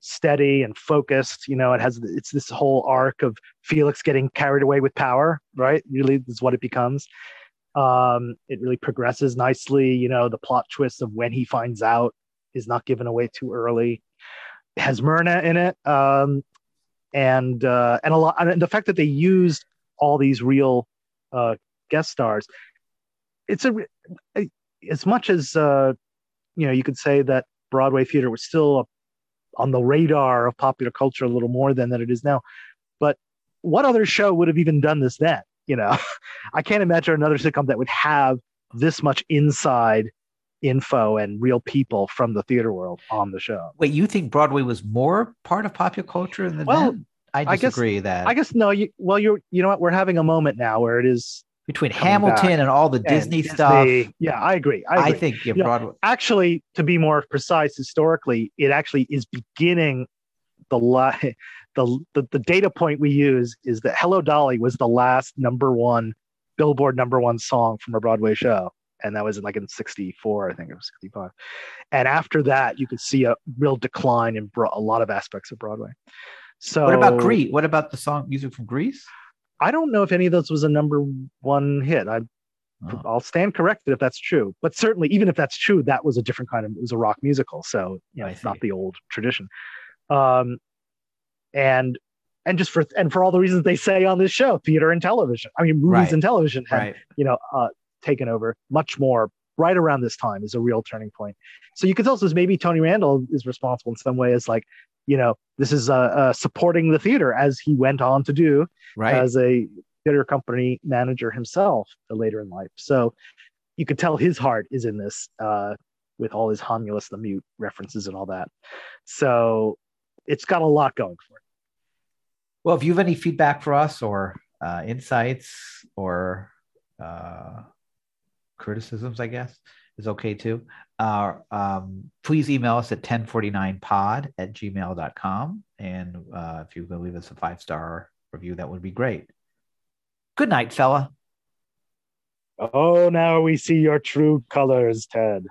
steady and focused. You know, it has it's this whole arc of Felix getting carried away with power, right? Really is what it becomes. Um, it really progresses nicely. You know, the plot twist of when he finds out is not given away too early. Has Myrna in it, um, and uh, and a lot. And the fact that they used all these real uh, guest stars, it's a as much as uh, you know, you could say that Broadway theater was still on the radar of popular culture a little more than that it is now. But what other show would have even done this then? You know, (laughs) I can't imagine another sitcom that would have this much inside info and real people from the theater world on the show. wait you think broadway was more part of popular culture than Well, then? i I guess- disagree that I guess no, you well, you're you know what? We're having a moment now where it is between hamilton back. and all the And disney stuff Yeah, I agree. I, I, think yeah, You know, broadway actually, to be more precise, historically, it actually is beginning the la- (laughs) the, the the data point we use is that "Hello Dolly" was the last number one Billboard number one song from a Broadway show, and that was in like in '64, I think it was '65. And after that, you could see a real decline in bro- a lot of aspects of Broadway. So, what about Grease what about the song music from Grease I don't know if any of those was a number one hit. I Oh. I'll stand corrected if that's true. But certainly, even if that's true, that was a different kind of it was a rock musical. So you know, it's not the old tradition. Um, and and just for and for all the reasons they say on this show, theater and television. I mean, movies Right. and television had Right. you know uh, taken over much more right around this time is a real turning point. So you could tell us maybe Tony Randall is responsible in some way as like you know this is uh, uh, supporting the theater as he went on to do Right. as a theater company manager himself later in life. So you could tell his heart is in this uh, with all his Humulus the Mute references and all that. So it's got a lot going for it. Well, if you have any feedback for us or uh, insights or uh, criticisms, I guess is okay too. Uh, um, please email us at 1049pod at gmail.com. And uh, if you can leave us a five star review, that would be great. Good night, fella. Oh, now we see your true colors, Ted.